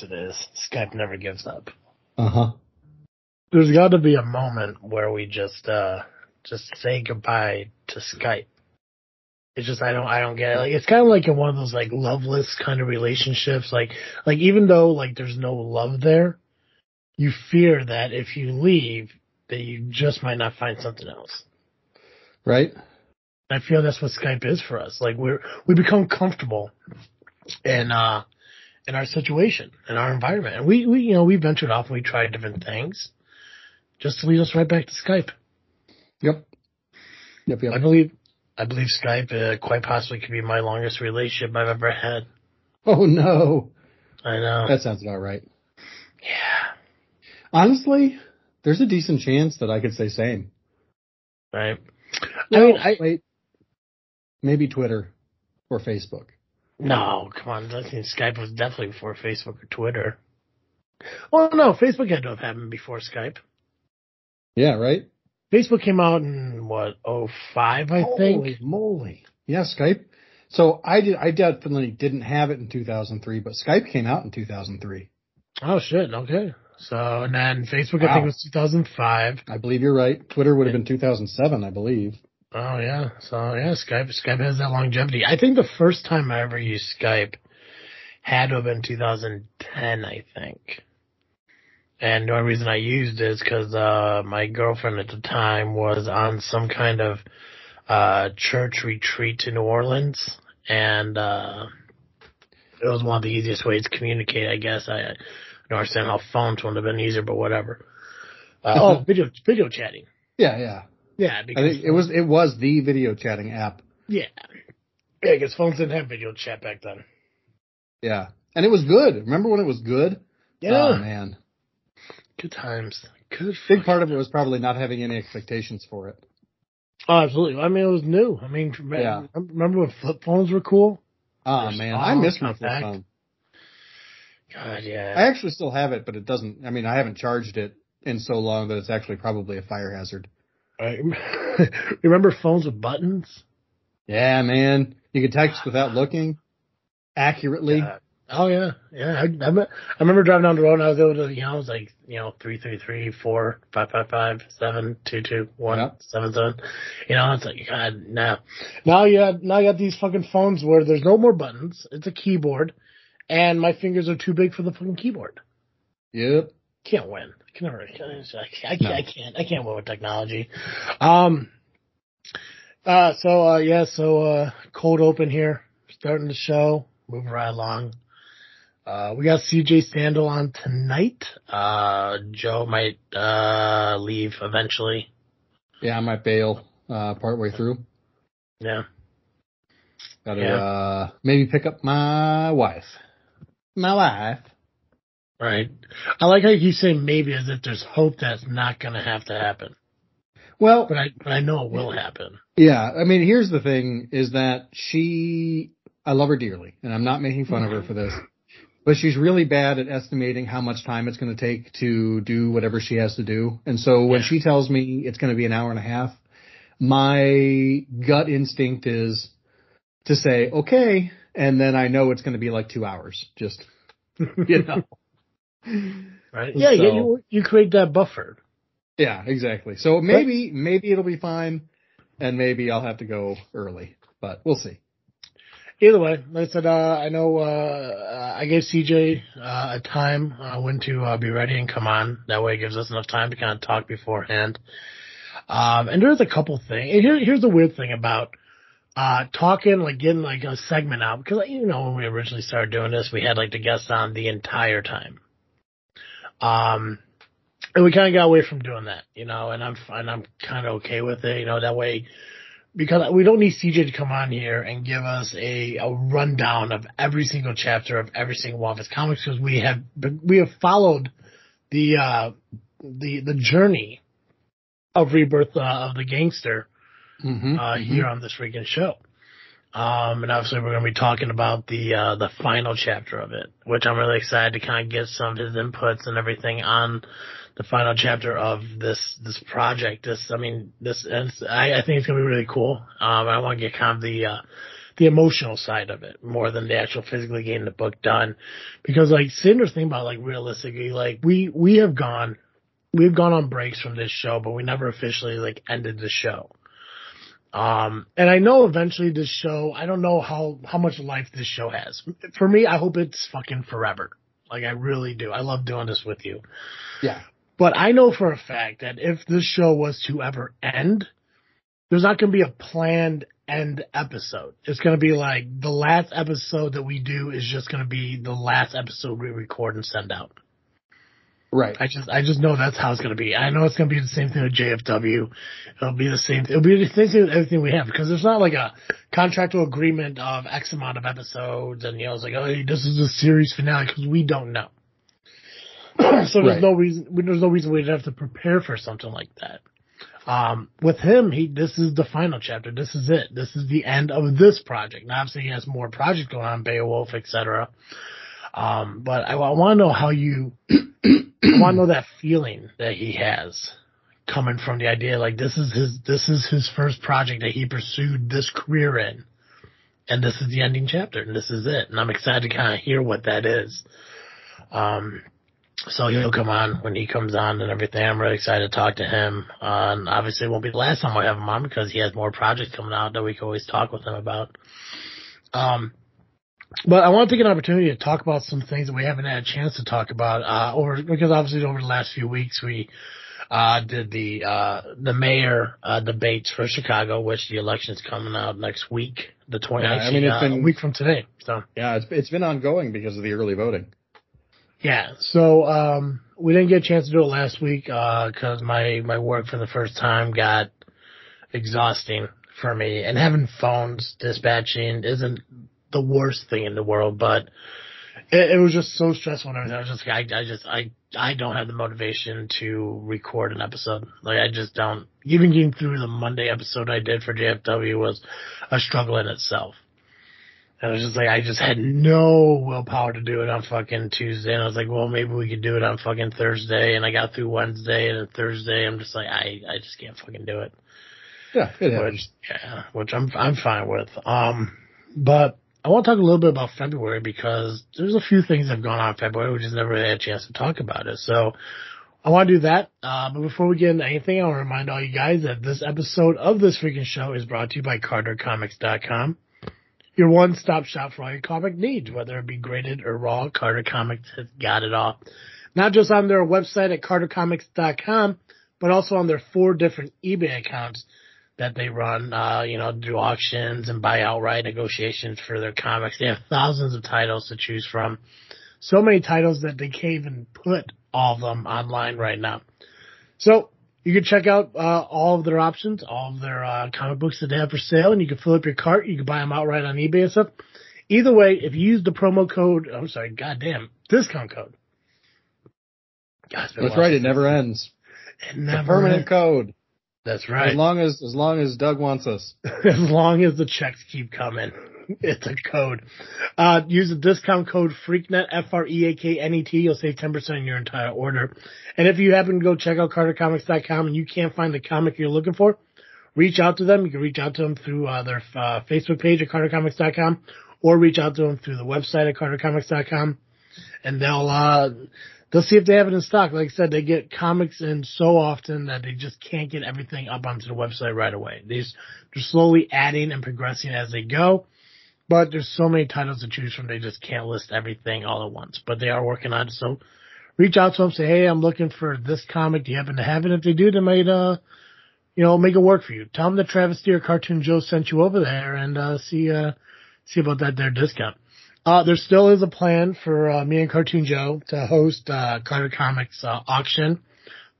So weird. Of course it is. Skype never gives up. Uh huh. There's got to be a moment where we just uh just say goodbye to Skype. It's just I don't I don't get it. Like it's kind of like in one of those like loveless kind of relationships. Like like even though like there's no love there, you fear that if you leave, that you just might not find something else. Right. I feel that's what Skype is for us. Like we're we become comfortable in uh in our situation, in our environment. And we, we you know, we ventured off and we tried different things just to lead us right back to Skype. Yep. Yep. Yep. I believe I believe Skype uh, quite possibly could be my longest relationship I've ever had. Oh no. I know. That sounds about right. yeah. Honestly, there's a decent chance that I could say same. Right. No, I mean, I wait. Maybe Twitter or Facebook. No, come on. I think Skype was definitely before Facebook or Twitter. Well, no, Facebook had to have happened before Skype. Yeah, right? Facebook came out in what, oh five, I think. Holy moly. Yeah, Skype. So I did, I definitely didn't have it in 2003, but Skype came out in 2003. Oh shit. Okay. So and then Facebook, I think was 2005. I believe you're right. Twitter would have been 2007, I believe. Oh yeah. So yeah, Skype Skype has that longevity. I think the first time I ever used Skype had to have been 2010, I think. And the only reason I used it is because uh, my girlfriend at the time was on some kind of uh, church retreat to New Orleans, and uh, it was one of the easiest ways to communicate. I guess I, I don't understand how phones wouldn't have been easier, but whatever. Uh, oh, video video chatting. Yeah, yeah. Yeah, I because think it was, it was the video chatting app. Yeah. Yeah, because phones didn't have video chat back then. Yeah. And it was good. Remember when it was good? Yeah. Oh man. Good times. Good. Big part of it was probably not having any expectations for it. Oh, absolutely. I mean, it was new. I mean, Yeah. remember when flip phones were cool? Oh man, I miss my flip phone. God, yeah. I actually still have it, but it doesn't, I mean, I haven't charged it in so long that it's actually probably a fire hazard. I, remember phones with buttons? Yeah, man. You could text without looking accurately. God. Oh yeah, yeah. I, I, I remember driving down the road and I was able to, you know, I was like, you know, three three three four five five five seven two two one Yep. seven seven. You know, it's like God, now, now you have, now you got these fucking phones where there's no more buttons. It's a keyboard, and my fingers are too big for the fucking keyboard. Yep. Can't win. I can never. I can't. I can't. No. I can't. I can't win with technology. Um. Uh. So. Uh. Yeah. So. Uh. Cold open here. Starting the show. Moving right along. Uh. We got CJ Sandal on tonight. Uh. Joe might uh leave eventually. Yeah, I might bail, uh, partway through. Yeah. Gotta, Yeah. uh, maybe pick up my wife. My wife. Right. I like how you say maybe as if there's hope that's not going to have to happen, Well, but I but I know it will happen. Yeah, I mean, here's the thing: is that she, I love her dearly, and I'm not making fun of her for this, but she's really bad at estimating how much time it's going to take to do whatever she has to do. And so when Yeah. she tells me it's going to be an hour and a half, my gut instinct is to say okay, and then I know it's going to be like two hours. Just you know. Right. Yeah. yeah. You you create that buffer. Yeah, exactly. So maybe maybe it'll be fine, and maybe I'll have to go early, but we'll see. Either way, like I said, uh, I know, uh, I gave CJ, uh, a time, uh, when to, uh, be ready and come on. That way it gives us enough time to kind of talk beforehand. Um, and there's a couple things. And here, here's the weird thing about, uh, talking, like getting like a segment out, because, you know, when we originally started doing this, we had like the guests on the entire time. Um, and we kind of got away from doing that, you know, and I'm, and I'm kind of okay with it, you know, that way, because we don't need CJ to come on here and give us a, a rundown of every single chapter of every single one of his comics because we have we have followed the uh, the the journey of rebirth uh, of the gangster Mm-hmm. uh, here on this freaking show. Um, and obviously we're going to be talking about the, uh, the final chapter of it, which I'm really excited to kind of get some of his inputs and everything on the final chapter of this, this project. This, I mean, this, and I, I think it's going to be really cool. Um, I want to get kind of the, uh, the emotional side of it more than the actual physically getting the book done. Because like Cinder's thing about like realistically, like we we have gone we've gone on breaks from this show, but we never officially like ended the show. Um, and I know eventually this show, I don't know how, how much life this show has. For me, I hope it's fucking forever. Like I really do. I love doing this with you. Yeah. But I know for a fact that if this show was to ever end, there's not going to be a planned end episode. It's going to be like the last episode that we do is just going to be the last episode we record and send out. Right. I just, I just know that's how it's going to be. I know it's going to be the same thing with JFW. It'll be the same. It'll be the same thing with everything we have because there's not like a contractual agreement of X amount of episodes and you know it's like, oh, hey, this is the series finale because we don't know. so there's Right. no reason. There's no reason we'd have to prepare for something like that. Um, with him, he this is the final chapter. This is it. This is the end of this project. Now, obviously, he has more projects going on, Beowulf, etc. Um, but I, I want to know how you, want to know that feeling that he has coming from the idea like this is his this is his first project that he pursued this career in, and this is the ending chapter, and this is it. And I'm excited to kind of hear what that is. Um, so he'll come on when he comes on and everything. I'm really excited to talk to him. Uh, and obviously it won't be the last time I have him on because he has more projects coming out that we can always talk with him about. Um, but I want to take an opportunity to talk about some things that we haven't had a chance to talk about, uh, over, because obviously over the last few weeks we, uh, did the, uh, the mayor, uh, debates for Chicago, which the election's coming out next week, the 20th, Yeah, I mean, it's uh, been- a week from today. So. Yeah, it's it's been ongoing because of the early voting. Yeah, so um, we didn't get a chance to do it last week because my my work for the first time got exhausting for me, and having phones dispatching isn't the worst thing in the world, but it, it was just so stressful and everything. I was just I, I just I I don't have the motivation to record an episode. Like I just don't. Even getting through the Monday episode I did for JFW was a struggle in itself. And I was just like, I just had no willpower to do it on fucking Tuesday. And I was like, well, maybe we could do it on fucking Thursday. And I got through Wednesday and then Thursday. I'm just like, I, I just can't fucking do it. Yeah, it Which, happens. yeah, which I'm, I'm fine with. Um, but I want to talk a little bit about February because there's a few things that have gone on in February. We just never had a chance to talk about it. So I want to do that. Uh, but before we get into anything, I want to remind all you guys that this episode of this freaking show is brought to you by CarterComics.com. Your one-stop shop for all your comic needs, whether it be graded or raw, Carter Comics has got it all. Not just on their website at cartercomics.com, but also on their four different eBay accounts that they run, uh, you know, do auctions and buy outright negotiations for their comics. They have thousands of titles to choose from. So many titles that they can't even put all of them online right now. So you can check out uh, all of their options, all of their uh, comic books that they have for sale, and you can fill up your cart. You can buy them outright on eBay and stuff. Either way, if you use the promo code, I'm sorry, goddamn, discount code. God, it's been a That's right. It never ends. It The permanent ends. code. That's right. As long as as long as Doug wants us. as long as the checks keep coming. It's a code. Uh, use the discount code FREAKNET, F-R-E-A-K-N-E-T. You'll save 10% on your entire order. And if you happen to go check out CarterComics.com and you can't find the comic you're looking for, reach out to them. You can reach out to them through uh, their uh, Facebook page at CarterComics.com or reach out to them through the website at CarterComics.com and they'll, uh, they'll see if they have it in stock. Like I said, they get comics in so often that they just can't get everything up onto the website right away. These, they're slowly adding and progressing as they go. But there's so many titles to choose from, they just can't list everything all at once. But they are working on it, so reach out to them, say, hey, I'm looking for this comic. Do you happen to have it? If they do, they might, uh, you know, make it work for you. Tell them that Travis Steer Cartoon Joe sent you over there and, uh, see, uh, see about that there discount. Uh, there still is a plan for, uh, me and Cartoon Joe to host, uh, Carter Comics, uh, auction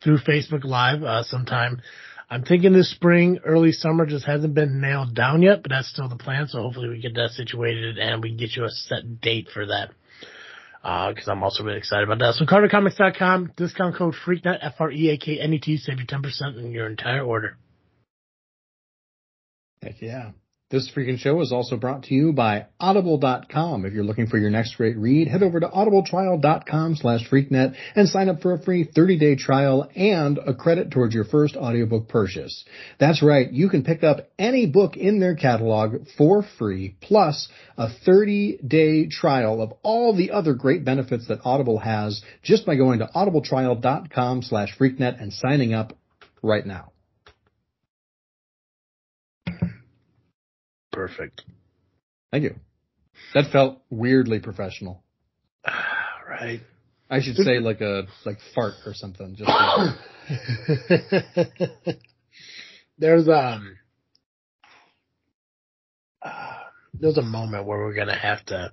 through Facebook Live, uh, sometime. I'm thinking this spring, early summer just hasn't been nailed down yet, but that's still the plan. So hopefully we get that situated and we get you a set date for that. Uh, cause I'm also really excited about that. So CarterComics.com, discount code FREAKNET, F-R-E-A-K-N-E-T, save you 10% on your entire order. Heck yeah. This freaking show is also brought to you by audible.com. If you're looking for your next great read, head over to audibletrial.com slash freaknet and sign up for a free 30-day trial and a credit towards your first audiobook purchase. That's right. You can pick up any book in their catalog for free plus a 30-day trial of all the other great benefits that Audible has just by going to audibletrial.com slash freaknet and signing up right now. Perfect. Thank you. That felt weirdly professional. right. I should say like a like fart or something. Just there's um uh, there's a moment where we're gonna have to.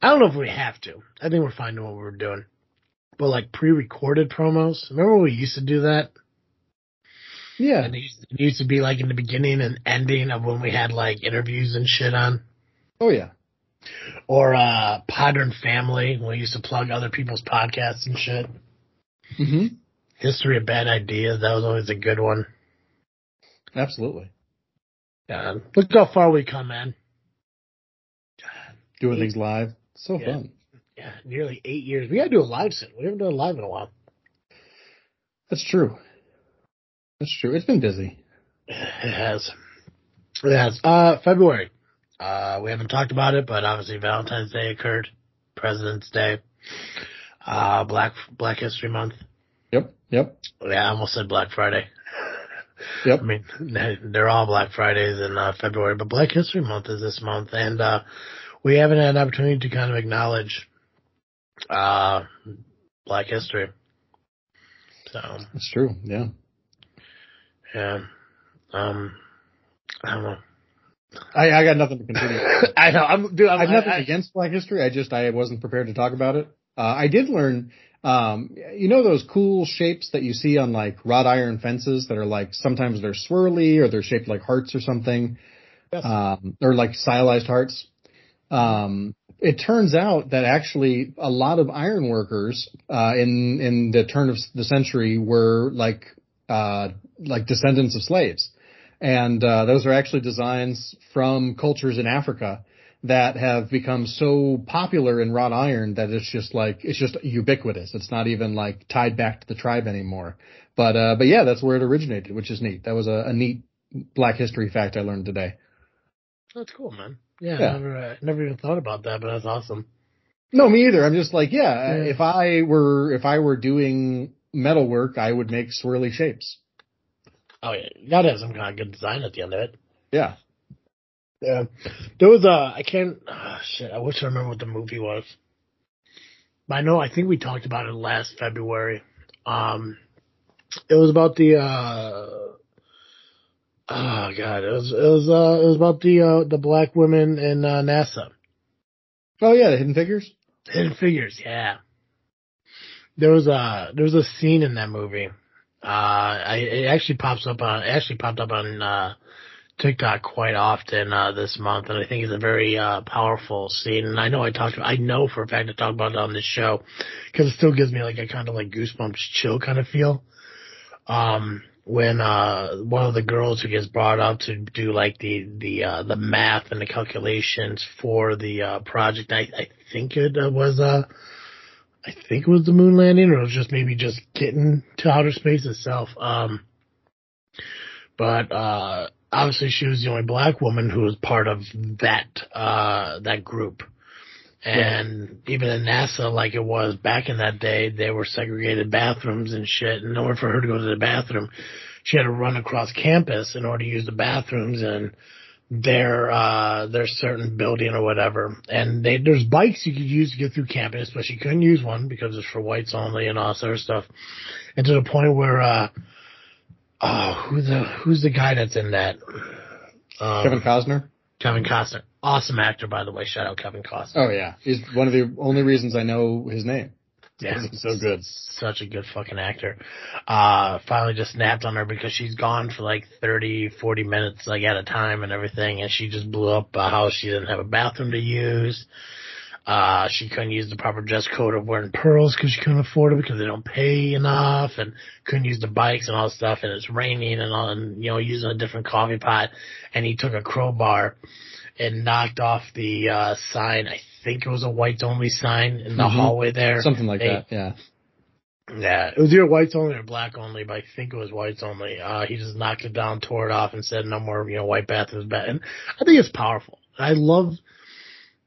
I don't know if we have to. I think we're fine doing what we're doing. But like pre-recorded promos, remember when we used to do that? Yeah. And it used, it used to be like in the beginning and ending of when we had like interviews and shit on. Oh yeah. Or uh Podern Family, when we used to plug other people's podcasts and shit. Mm-hmm. History of Bad Ideas, that was always a good one. Absolutely. Yeah. Look how far we come, man. Doing eight, things live. So yeah, fun. Yeah, nearly eight years. We gotta do a live soon. We haven't done a live in a while. That's true. That's true. It's been busy. It has. It has. Uh, February. Uh, we haven't talked about it, but obviously Valentine's Day occurred, President's Day, uh, Black Black History Month. Yep. Yep. Yeah, I almost said Black Friday. Yep. I mean, they're all Black Fridays in uh, February, but Black History Month is this month, and uh, we haven't had an opportunity to kind of acknowledge uh, Black history. So that's true. Yeah. Yeah. Um, I don't know. I, I got nothing to continue. I know. I'm, dude, I'm, I have nothing I, against Black History. I just I wasn't prepared to talk about it. Uh, I did learn, um, you know those cool shapes that you see on like wrought iron fences that are like sometimes they're swirly or they're shaped like hearts or something, yes. um, or like stylized hearts. Um, it turns out that actually a lot of iron workers uh, in in the turn of the century were like uh, like descendants of slaves. And uh, those are actually designs from cultures in Africa that have become so popular in wrought iron that it's just like it's just ubiquitous. It's not even like tied back to the tribe anymore. But uh, but yeah, that's where it originated, which is neat. That was a, a neat Black History fact I learned today. That's cool, man. Yeah, yeah. I never uh, never even thought about that, but that's awesome. No, me either. I'm just like, yeah, yeah, if I were if I were doing metalwork, I would make swirly shapes. Oh yeah, you gotta have some kind of good design at the end of it. Yeah. Yeah. There was a, I can't, oh, shit, I wish I remember what the movie was. But I know, I think we talked about it last February. Um, it was about the, uh, oh god, it was, it was, uh, it was about the, uh, the black women in, uh, NASA. Oh yeah, the Hidden Figures? Hidden Figures, yeah. There was a, there was a scene in that movie uh, I, it actually pops up on, actually popped up on, uh, TikTok quite often, uh, this month, and I think it's a very, uh, powerful scene. And I know I talked, I know for a fact I talked about it on this show, cause it still gives me like a kind of like goosebumps chill kind of feel. Um, when, uh, one of the girls who gets brought up to do like the, the, uh, the math and the calculations for the, uh, project, I, I think it was, uh, I think it was the moon landing, or it was just maybe just getting to outer space itself. Um, but uh, obviously, she was the only black woman who was part of that uh, that group. And yeah. even in NASA, like it was back in that day, they were segregated bathrooms and shit. And in order for her to go to the bathroom, she had to run across campus in order to use the bathrooms. And their uh their certain building or whatever. And they there's bikes you could use to get through campus, but she couldn't use one because it's for whites only and all sort of stuff. And to the point where uh oh who's the who's the guy that's in that? Um, Kevin Costner? Kevin Costner. Awesome actor by the way. Shout out Kevin Costner. Oh yeah. He's one of the only reasons I know his name. Yeah, so good. Such a good fucking actor. Uh, finally just snapped on her because she's gone for like 30, 40 minutes, like at a time and everything. And she just blew up uh, how she didn't have a bathroom to use. Uh, she couldn't use the proper dress code of wearing pearls because she couldn't afford it because they don't pay enough and couldn't use the bikes and all that stuff and it's raining and all and, you know, using a different coffee pot and he took a crowbar and knocked off the, uh, sign. I think it was a whites only sign in the Mhm. hallway there. Something like They- that. Yeah. Yeah, it was either whites only or black only, but I think it was whites only. Uh, he just knocked it down, tore it off, and said no more, you know, white bathrooms. Bad. And I think it's powerful. I love,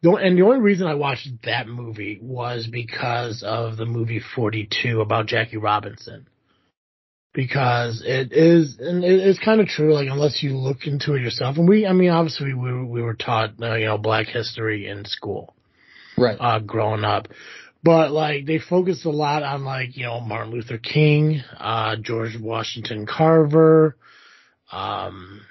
the and the only reason I watched that movie was because of the movie 42 about Jackie Robinson. Because it is, and it, it's kind of true, like, unless you look into it yourself. And we, I mean, obviously we, were- we were taught, uh, you know, black history in school Right. uh, growing up. But like they focused a lot on like, you know, Martin Luther King, uh, George Washington Carver, um,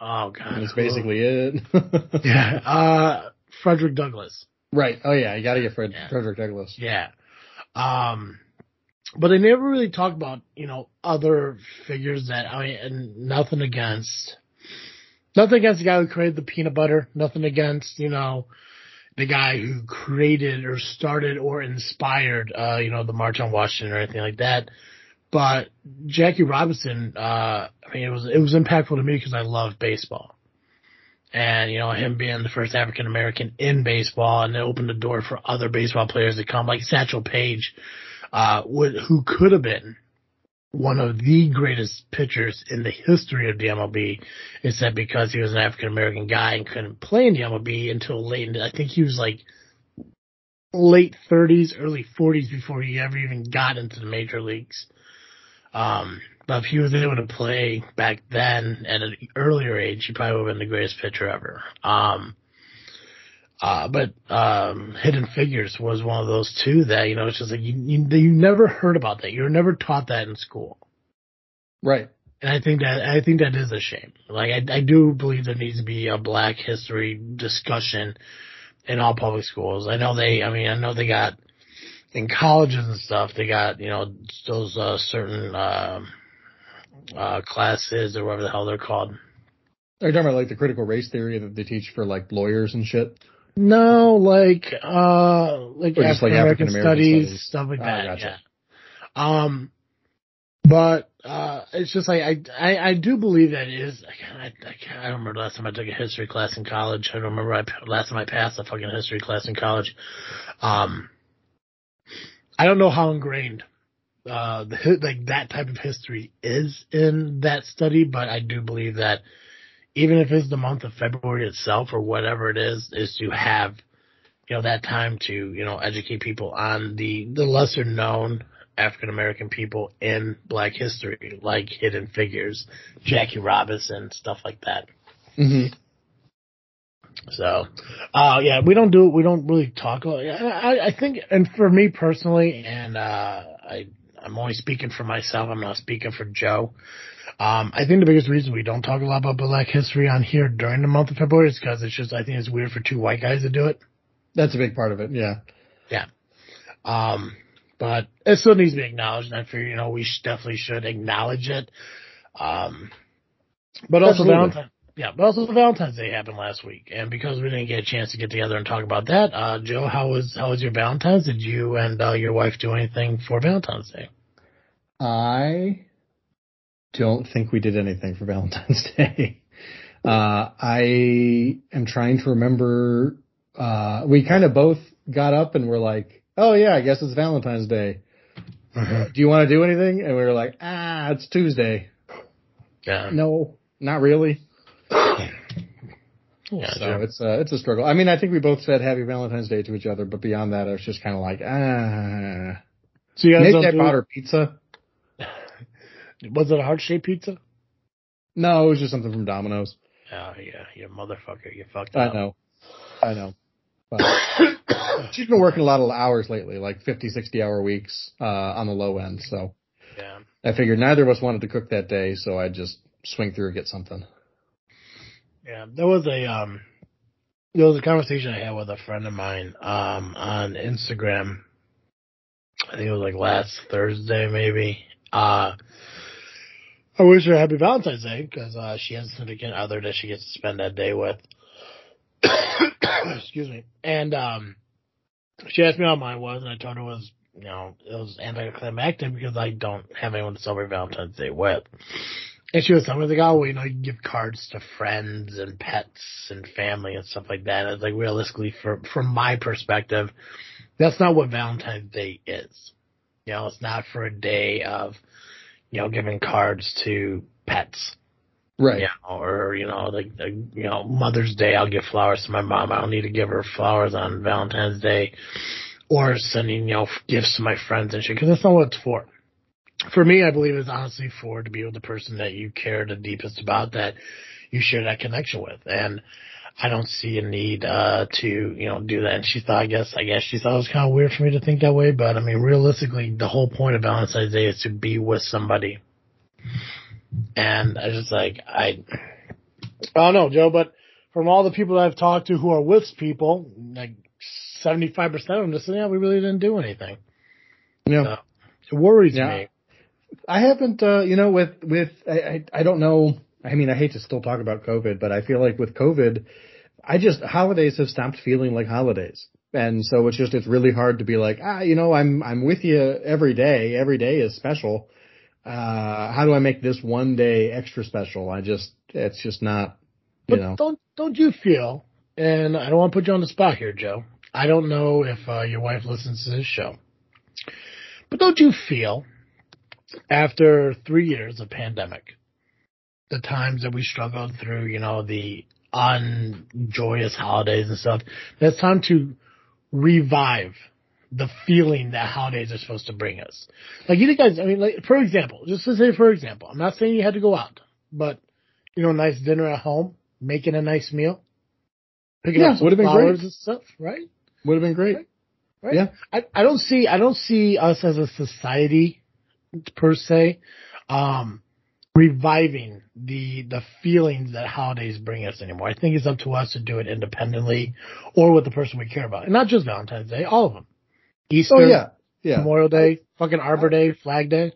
oh god. That's basically it. yeah, uh, Frederick Douglass. Right. Oh yeah, you got to get Fred Yeah. Frederick Douglass. Yeah. Um, but they never really talked about, you know, other figures that, I mean, and nothing against, nothing against the guy who created the peanut butter, nothing against, you know, the guy who created or started or inspired, uh, you know, the March on Washington or anything like that. But Jackie Robinson, uh, I mean, it was, it was impactful to me because I love baseball. And, you know, him being the first African American in baseball and it opened the door for other baseball players to come, like Satchel Paige, uh, would, who could have been one of the greatest pitchers in the history of the MLB, except because he was an African American guy and couldn't play in the MLB until late. in- I think he was like late 30s, early 40s before he ever even got into the major leagues. Um, but if he was able to play back then at an earlier age, he probably would have been the greatest pitcher ever. Um, uh, but um, Hidden Figures was one of those two that you know it's just like you, you you never heard about that. You're never taught that in school. Right. And I think that I think that is a shame. Like I, I do believe there needs to be a Black History discussion in all public schools. I know they. I mean, I know they got in colleges and stuff. They got you know those uh, certain um uh, classes or whatever the hell they're called. Are you talking about like the critical race theory that they teach for like lawyers and shit? No, like uh, like Or just, like, African American studies, studies. stuff like Oh, that. gotcha. Yeah. Um, but uh, it's just like I, I I do believe that it is. I can't, I, I, can't, I don't remember the last time I took a history class in college. I don't remember I, last time I passed a fucking history class in college. Um, I don't know how ingrained uh the, like that type of history is in that study, but I do believe that even if it's the month of February itself or whatever it is, is to have, you know, that time to, you know, educate people on the, the lesser known African American people in black history, like hidden figures, Jackie Robinson, stuff like that. Mm-hmm. So, uh, yeah, we don't do, we don't really talk about, I, I think, and for me personally, and, uh, I, I'm only speaking for myself, I'm not speaking for Joe. Um, I think the biggest reason we don't talk a lot about black history on here during the month of February is because it's just, I think it's weird for two white guys to do it. That's a big part of it. Yeah. Yeah. Um, but it still needs to be acknowledged, and I figure, you know, we sh- definitely should acknowledge it. Um, but also Absolutely. Valentine, yeah, but also Valentine's Day happened last week, and because we didn't get a chance to get together and talk about that, uh, Joe, how was how was your Valentine's? Did you and uh, your wife do anything for Valentine's Day? I don't think we did anything for Valentine's Day. Uh, I am trying to remember, uh, we kind of both got up and were like, oh yeah, I guess it's Valentine's Day. Do you want to do anything? And we were like, ah, it's Tuesday. Yeah, No, not really. yeah, so sure. it's uh, it's a struggle. I mean, I think we both said Happy Valentine's Day to each other, but beyond that, I was just kind of like, ah. So you guys Maybe don't I do- bought her pizza. Was it a heart shaped pizza? No, it was just something from Domino's. Oh yeah, you motherfucker, you fucked I up. I know, I know. But she's been working a lot of hours lately, like 50, 60 hour weeks uh, on the low end. So yeah. I figured neither of us wanted to cook that day, so I'd just swing through and get something. Yeah, there was a um, there was a conversation I had with a friend of mine um on Instagram. I think it was like last Thursday, maybe. Uh, I wish her a happy Valentine's Day because uh, she has a significant other that she gets to spend that day with. Excuse me. And um, she asked me how mine was, and I told her it was, you know, it was anticlimactic because I don't have anyone to celebrate Valentine's Day with. And she was telling me, like, oh, well, you know, you can give cards to friends and pets and family and stuff like that. And it's like, realistically, from, from my perspective, that's not what Valentine's Day is. You know, it's not for a day of, you know, giving cards to pets. Right. You know, or, you know, like, like, you know, Mother's Day, I'll give flowers to my mom. I don't need to give her flowers on Valentine's Day or sending, you know, gifts to my friends and shit, cause that's not what it's for. For me, I believe it's honestly for to be with the person that you care the deepest about that you share that connection with. And I don't see a need, uh, to, you know, do that. And she thought, I guess, I guess she thought it was kind of weird for me to think that way. But I mean, realistically, the whole point of Valentine's Day is to be with somebody. And I just like, I, I don't know, Joe, but from all the people that I've talked to who are with people, like 75% of them just said, yeah, we really didn't do anything. Yeah. So, it worries Yeah. me. I haven't, uh, you know, with, with, I, I, I don't know. I mean, I hate to still talk about COVID, but I feel like with COVID, I just, holidays have stopped feeling like holidays. And so it's just, it's really hard to be like, ah, you know, I'm, I'm with you every day. Every day is special. Uh, how do I make this one day extra special? I just, it's just not, you But know. don't don't you feel? And I don't want to put you on the spot here, Joe. I don't know if uh, your wife listens to this show, but don't you feel after three years of pandemic, the times that we struggled through, you know, the unjoyous holidays and stuff, it's time to revive the feeling that holidays are supposed to bring us. Like you guys, I mean, like for example, just to say for example, I'm not saying you had to go out, but you know, a nice dinner at home, making a nice meal, picking Yeah, up some would've been flowers great. and stuff, right? Would have been great. Right. Yeah. I, I don't see I don't see us as a society per se um reviving the the feelings that holidays bring us anymore. I think it's up to us to do it independently or with the person we care about. And not just Valentine's Day, all of them. Easter, Oh yeah. Yeah. Memorial Day, fucking Arbor Day, Flag Day.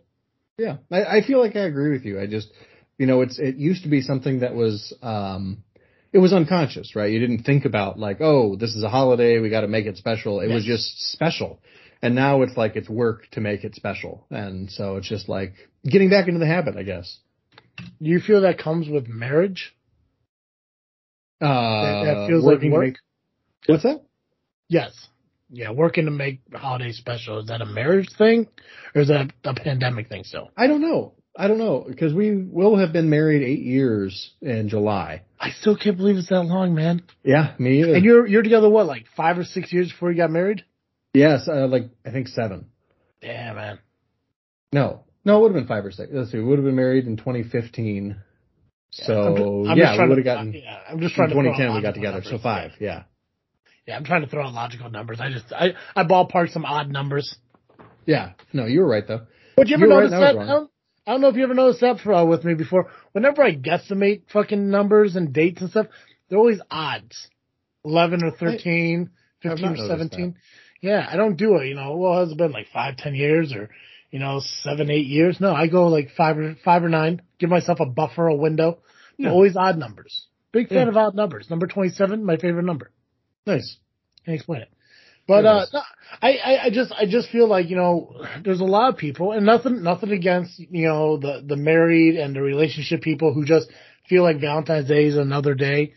Yeah, I, I feel like I agree with you. I just, you know, it's it used to be something that was, um, it was unconscious, right? You didn't think about like, oh, this is a holiday, we got to make it special. It was just special, and now it's like it's work to make it special, and so it's just like getting back into the habit, I guess. Do you feel that comes with marriage? Uh, that, that feels like work? make- what's that? Yes. Yeah, working to make holidays special. Is that a marriage thing or is that a pandemic thing still? I don't know. I don't know because we will have been married eight years in July. I still can't believe it's that long, man. Yeah, me either. And you're you're together what, like five or six years before you got married? yes, uh, like I think seven. Yeah, man. No, no, it would have been five or six. Let's see, we would have been married in 2015. So I'm I'm yeah, we would have gotten Yeah, I'm just in trying to. 2010 we got together. So five, yeah. Yeah, I'm trying to throw out logical numbers. I just I I ballpark some odd numbers. Yeah. No, you were right though. But you ever You right notice I was that? I don't, I don't know if you ever noticed that for uh, with me before. Whenever I guesstimate fucking numbers and dates and stuff, they're always odds. 11 or 13, I've 15 or noticed 17. Yeah, I don't do it, you know, well, has it been like five, ten years or, you know, seven, eight years? No, I go like five or, five or nine, give myself a buffer, a window. Yeah. Always odd numbers. Big fan Yeah. of odd numbers. Number 27, my favorite number. Nice. Can't explain it. But uh, no, I, I just I just feel like you know there's a lot of people and nothing nothing against you know the the married and the relationship people who just feel like Valentine's Day is another day.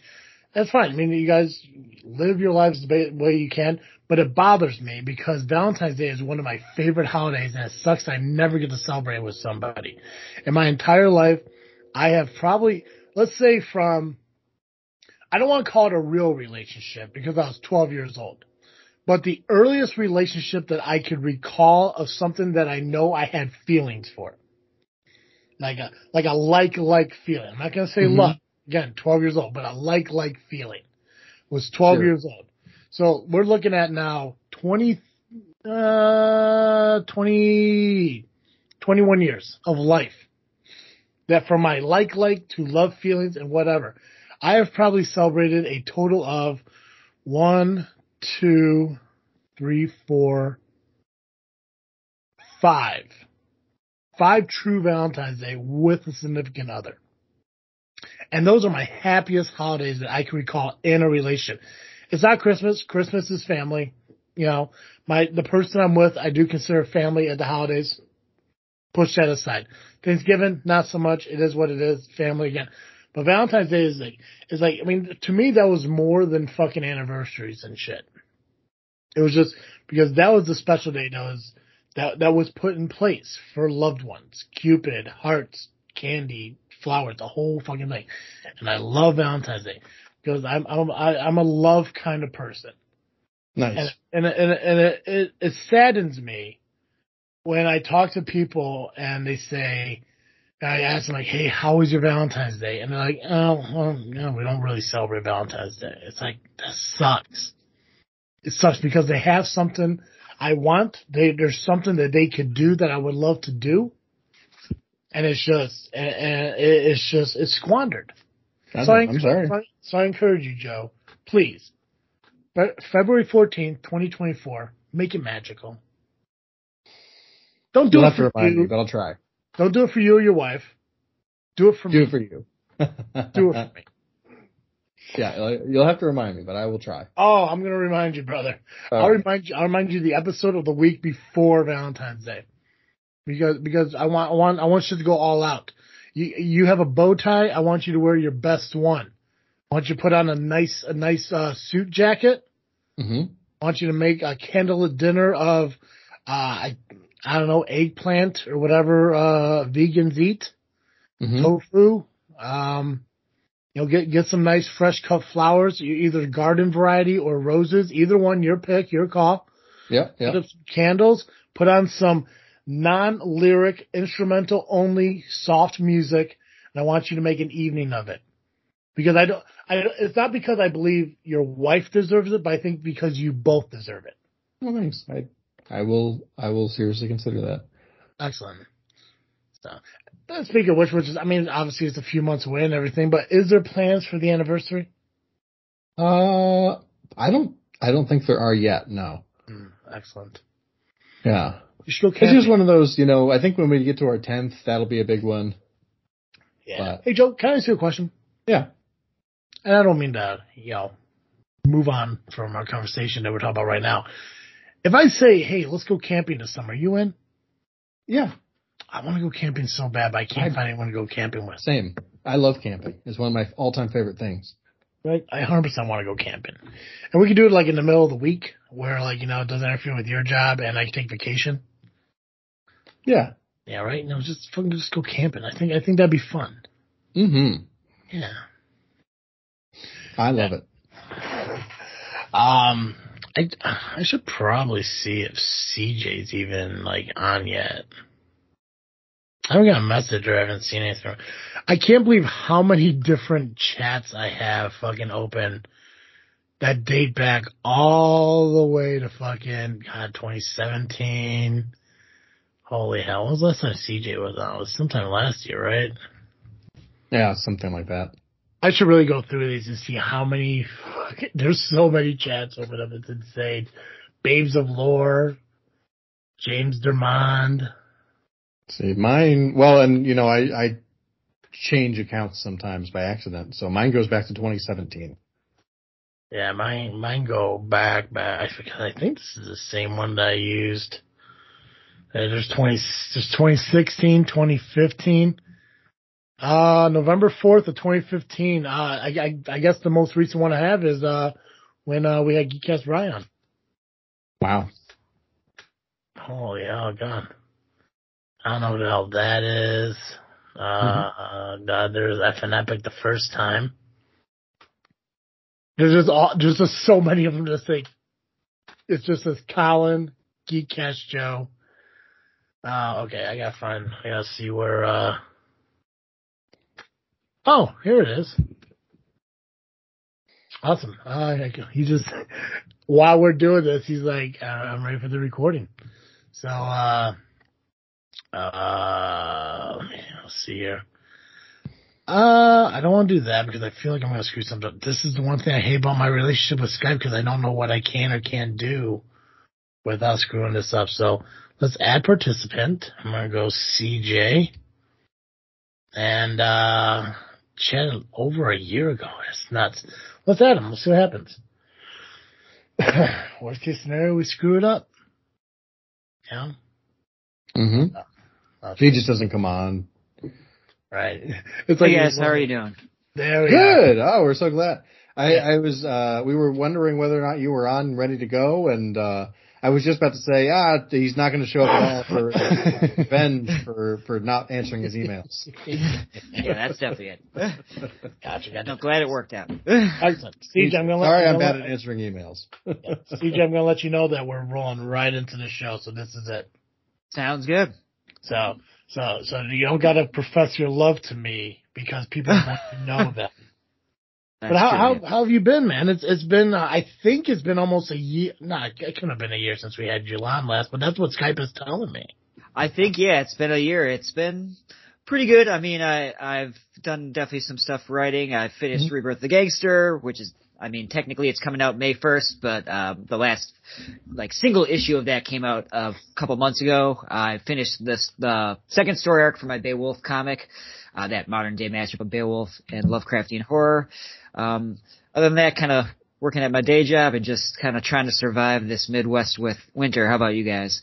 That's fine. I mean you guys live your lives the way you can, but it bothers me because Valentine's Day is one of my favorite holidays and it sucks I never get to celebrate with somebody. In my entire life, I have probably let's say from I don't want to call it a real relationship because I was 12 years old. But the earliest relationship that I could recall of something that I know I had feelings for. Like a, like a like-like feeling. I'm not going to say Mhm. love. Again, 12 years old, but a like-like feeling was 12 Sure. years old. So we're looking at now 20, uh, 20, 21 years of life that from my like-like to love feelings and whatever, I have probably celebrated a total of one, two, three, four, five. Five true Valentine's Day with a significant other. And those are my happiest holidays that I can recall in a relationship. It's not Christmas. Christmas is family. You know, my, the person I'm with, I do consider family at the holidays. Push that aside. Thanksgiving, not so much. It is what it is. Family again. But Valentine's Day is like, is like, I mean, to me, that was more than fucking anniversaries and shit. It was just because that was the special day that was, that, that was put in place for loved ones. Cupid, hearts, candy, flowers, the whole fucking thing. And I love Valentine's Day because I'm, I'm, I, I'm a love kind of person. Nice. And, and, and, and it, it, it saddens me when I talk to people and they say, I ask them like, "Hey, how was your Valentine's Day?" And they're like, "Oh, well, no, we don't really celebrate Valentine's Day." It's like that sucks. It sucks because they have something I want. They there's something that they could do that I would love to do, and it's just and, and it's just it's squandered. So I, am sorry. So I encourage you, Joe, please, But February 14th, 2024, make it magical. Don't do You'll it have to for remind you. me, but I'll try. Don't do it for you or your wife. Do it for do me. Do it for you. do it for me. Yeah, uh, you'll have to remind me, but I will try. Oh, I'm gonna remind you, brother. All I'll right. remind you. I'll remind you the episode of the week before Valentine's Day, because because I want I want I want you to go all out. You you have a bow tie. I want you to wear your best one. I want you to put on a nice a nice uh, suit jacket. Mm-hmm. I want you to make a candlelit dinner of uh, I I don't know eggplant or whatever uh, vegans eat, mm-hmm. tofu. Um, you know, get get some nice fresh cut flowers, either garden variety or roses. Either one, your pick, your call. Yeah, yeah. Put up some candles. Put on some non-lyric, instrumental only, soft music, and I want you to make an evening of it. Because I don't, I, it's not because I believe your wife deserves it, but I think because you both deserve it. Well, thanks. I, I will, I will seriously consider that. Excellent. So, speaking of which, which is, I mean, obviously it's a few months away and everything, but is there plans for the anniversary? Uh, I don't, I don't think there are yet. No. Mm, excellent. Yeah. You should go It's just one of those, you know, I think when we get to our 10th, that'll be a big one. Yeah. But, hey, Joe, can I ask you a question? Yeah. And I don't mean to, you know, move on from our conversation that we're talking about right now. If I say, hey, let's go camping this summer, you in? Yeah. I want to go camping so bad, but I can't I, find anyone to go camping with. Same. I love camping. It's one of my all-time favorite things. Right? I 100% want to go camping. And we could do it like in the middle of the week where like, you know, it doesn't interfere with your job and I can take vacation. Yeah. Yeah, right? No, just fucking just go camping. I think I think that'd be fun. Mm-hmm. Yeah. I love it. Um I I should probably see if CJ's even like on yet. I haven't got a message or I haven't seen anything. I can't believe how many different chats I have fucking open that date back all the way to fucking God 2017. Holy hell! When was the last time CJ was on? It was sometime last year, right? Yeah, something like that. I should really go through these and see how many. There's so many chats over them. It's insane. Babes of Lore, James Dermond. See, mine. Well, and you know, I I change accounts sometimes by accident, so mine goes back to 2017. Yeah, mine mine go back back. I. I think this is the same one that I used. Uh, there's 20, there's 2016, 2015. Uh, November 4th of 2015. Uh, I, I, I guess the most recent one I have is, uh, when, uh, we had Geekcast Ryan. Wow. Holy hell, God. I don't know what the hell that is. Uh, mm-hmm. God, there's F and Epic the first time. There's just all, there's just so many of them to think. It's just this Colin, Geekcast Joe, uh, okay, I gotta find, I gotta see where, uh, oh, here it is. Awesome. Uh, he just, while we're doing this, he's like, uh, I'm ready for the recording. So, uh, uh, let's see here. Uh, I don't want to do that because I feel like I'm going to screw something up. This is the one thing I hate about my relationship with Skype because I don't know what I can or can't do without screwing this up. So let's add participant. I'm going to go CJ. And, uh, chatted over a year ago. It's nuts. Let's add him. Let's see what happens. Worst case scenario, we screw it up. Yeah. Mm-hmm. Uh, He just doesn't come on. right. Hey It's like guys, how are you doing? There we are. Good. Oh, we're so glad. I, Yeah. I was, uh, we were wondering whether or not you were on ready to go. And, uh, I was just about to say, ah, he's not going to show up at all for revenge for, for not answering his emails. Yeah, that's definitely it. Gotcha. I'm Gotcha. glad it worked out. Excellent. CJ, I'm gonna let, Sorry, I'm I'm bad let- at answering emails. CJ, I'm gonna let you know that we're rolling right into the show, so this is it. Sounds good. So, so, so you don't gotta profess your love to me because people want to know that. That's But how, true, how, how have you been, man? It's, it's been, uh, I think it's been almost a year. Nah, it couldn't have been a year since we had on last, but that's what Skype is telling me. I think yeah, it's been a year. It's been pretty good. I mean, I I've done definitely some stuff writing. I finished Mm-hmm. Rebirth the Gangster, which is I mean, technically it's coming out May 1st, but um, the last like single issue of that came out a couple months ago. I finished this the second story arc for my Beowulf comic, uh, that modern day mashup of Beowulf and Lovecraftian horror. Um, other than that, kind of working at my day job and just kind of trying to survive this Midwest with winter. How about you guys?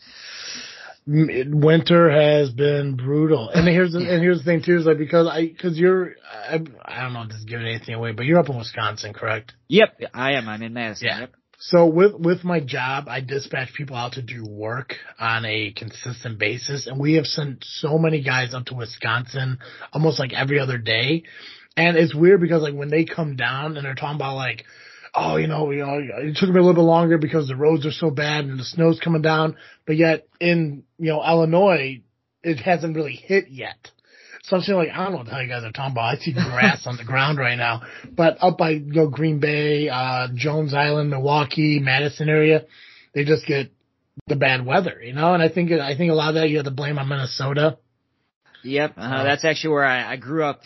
Winter has been brutal, and here's the, and here's the thing too is like because I because you're I, I don't know if this is giving anything away, but you're up in Wisconsin, correct? Yep, I am. I'm in Madison. Yeah. Yep. So with with my job, I dispatch people out to do work on a consistent basis, and we have sent so many guys up to Wisconsin almost like every other day. And it's weird because like when they come down and they're talking about like, oh, you know, you know, it took me a little bit longer because the roads are so bad and the snow's coming down, but yet in you know Illinois, it hasn't really hit yet. So I'm saying like, I don't know what the hell you guys are talking about. I see grass on the ground right now. But up by, you know, Green Bay, uh, Jones Island, Milwaukee, Madison area, they just get the bad weather, you know? And I think, I think a lot of that you have to blame on Minnesota. Yep. Uh, So- that's actually where I, I grew up.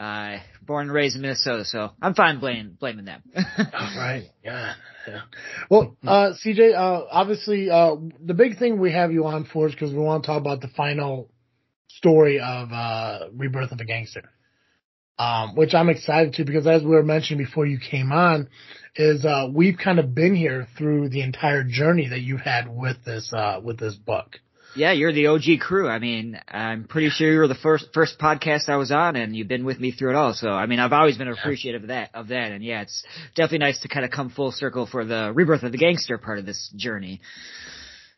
Uh, born and raised in Minnesota, so I'm fine blaming blaming them. Right. Yeah. yeah. Well, uh, CJ, uh, obviously, uh, the big thing we have you on for is because we want to talk about the final story of, uh, Rebirth of a Gangster. Um, which I'm excited to because as we were mentioning before you came on, is, uh, we've kind of been here through the entire journey that you had with this, uh, with this book. Yeah, you're the OG crew. I mean, I'm pretty sure you were the first first podcast I was on, and you've been with me through it all. So, I mean, I've always been appreciative of that. Of that, and yeah, it's definitely nice to kind of come full circle for the rebirth of the gangster part of this journey.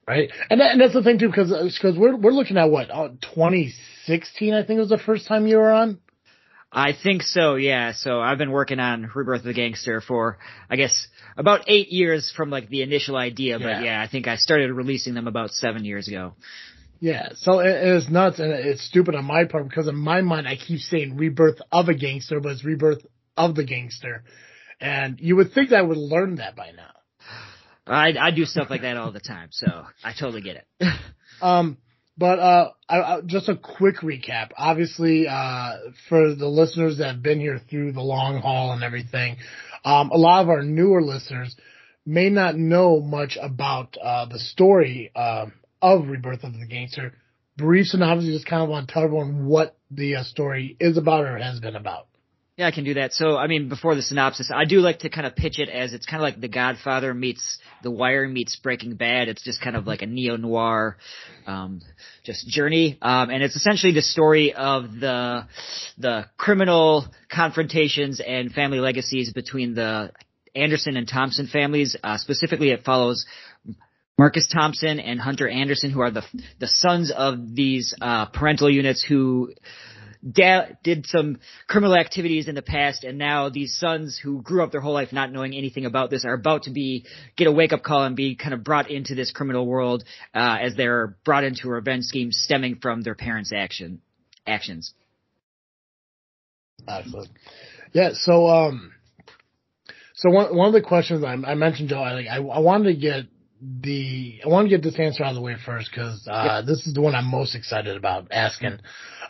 Right. And that, and that's the thing too, because, because we're, we're looking at what, uh, 2016, I think was the first time you were on. I think so. Yeah. So I've been working on rebirth of the gangster for, I guess, about eight years from like the initial idea. Yeah. But yeah, I think I started releasing them about seven years ago. Yeah, so it, it's nuts and it's stupid on my part because in my mind I keep saying rebirth of a gangster, but it's rebirth of the gangster. And you would think that I would learn that by now. I I do stuff like that all the time, so I totally get it. Um, but uh, I, I, just a quick recap. Obviously, uh, for the listeners that have been here through the long haul and everything, um, a lot of our newer listeners may not know much about uh, the story uh, of Rebirth of the Gangster. Brief synopsis, just kind of want to tell everyone what the uh, story is about or has been about. Yeah, I can do that. So, I mean, before the synopsis, I do like to kind of pitch it as it's kind of like The Godfather meets The Wire meets Breaking Bad. It's just kind of like a neo noir, um, just journey. Um, and it's essentially the story of the, the criminal confrontations and family legacies between the Anderson and Thompson families. Uh, specifically, it follows Marcus Thompson and Hunter Anderson, who are the the sons of these uh, parental units who da- did some criminal activities in the past, and now these sons who grew up their whole life not knowing anything about this are about to be get a wake up call and be kind of brought into this criminal world uh, as they're brought into a revenge scheme stemming from their parents' action actions. Excellent. Yeah. So, um, so one one of the questions I, I mentioned, Joe, I like I, I wanted to get the I want to get this answer out of the way first because uh, this is the one I'm most excited about asking.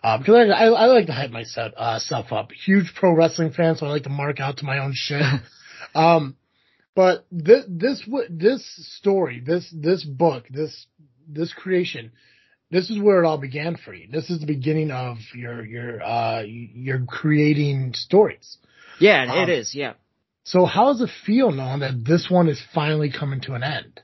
Uh, because I, I, I like to hype myself uh, self up. Huge pro wrestling fan, so I like to mark out to my own shit. um, but this this this story, this this book, this this creation this is where it all began for you. This is the beginning of your your uh your creating stories. Yeah, Um, it is. Yeah. So how does it feel knowing that this one is finally coming to an end?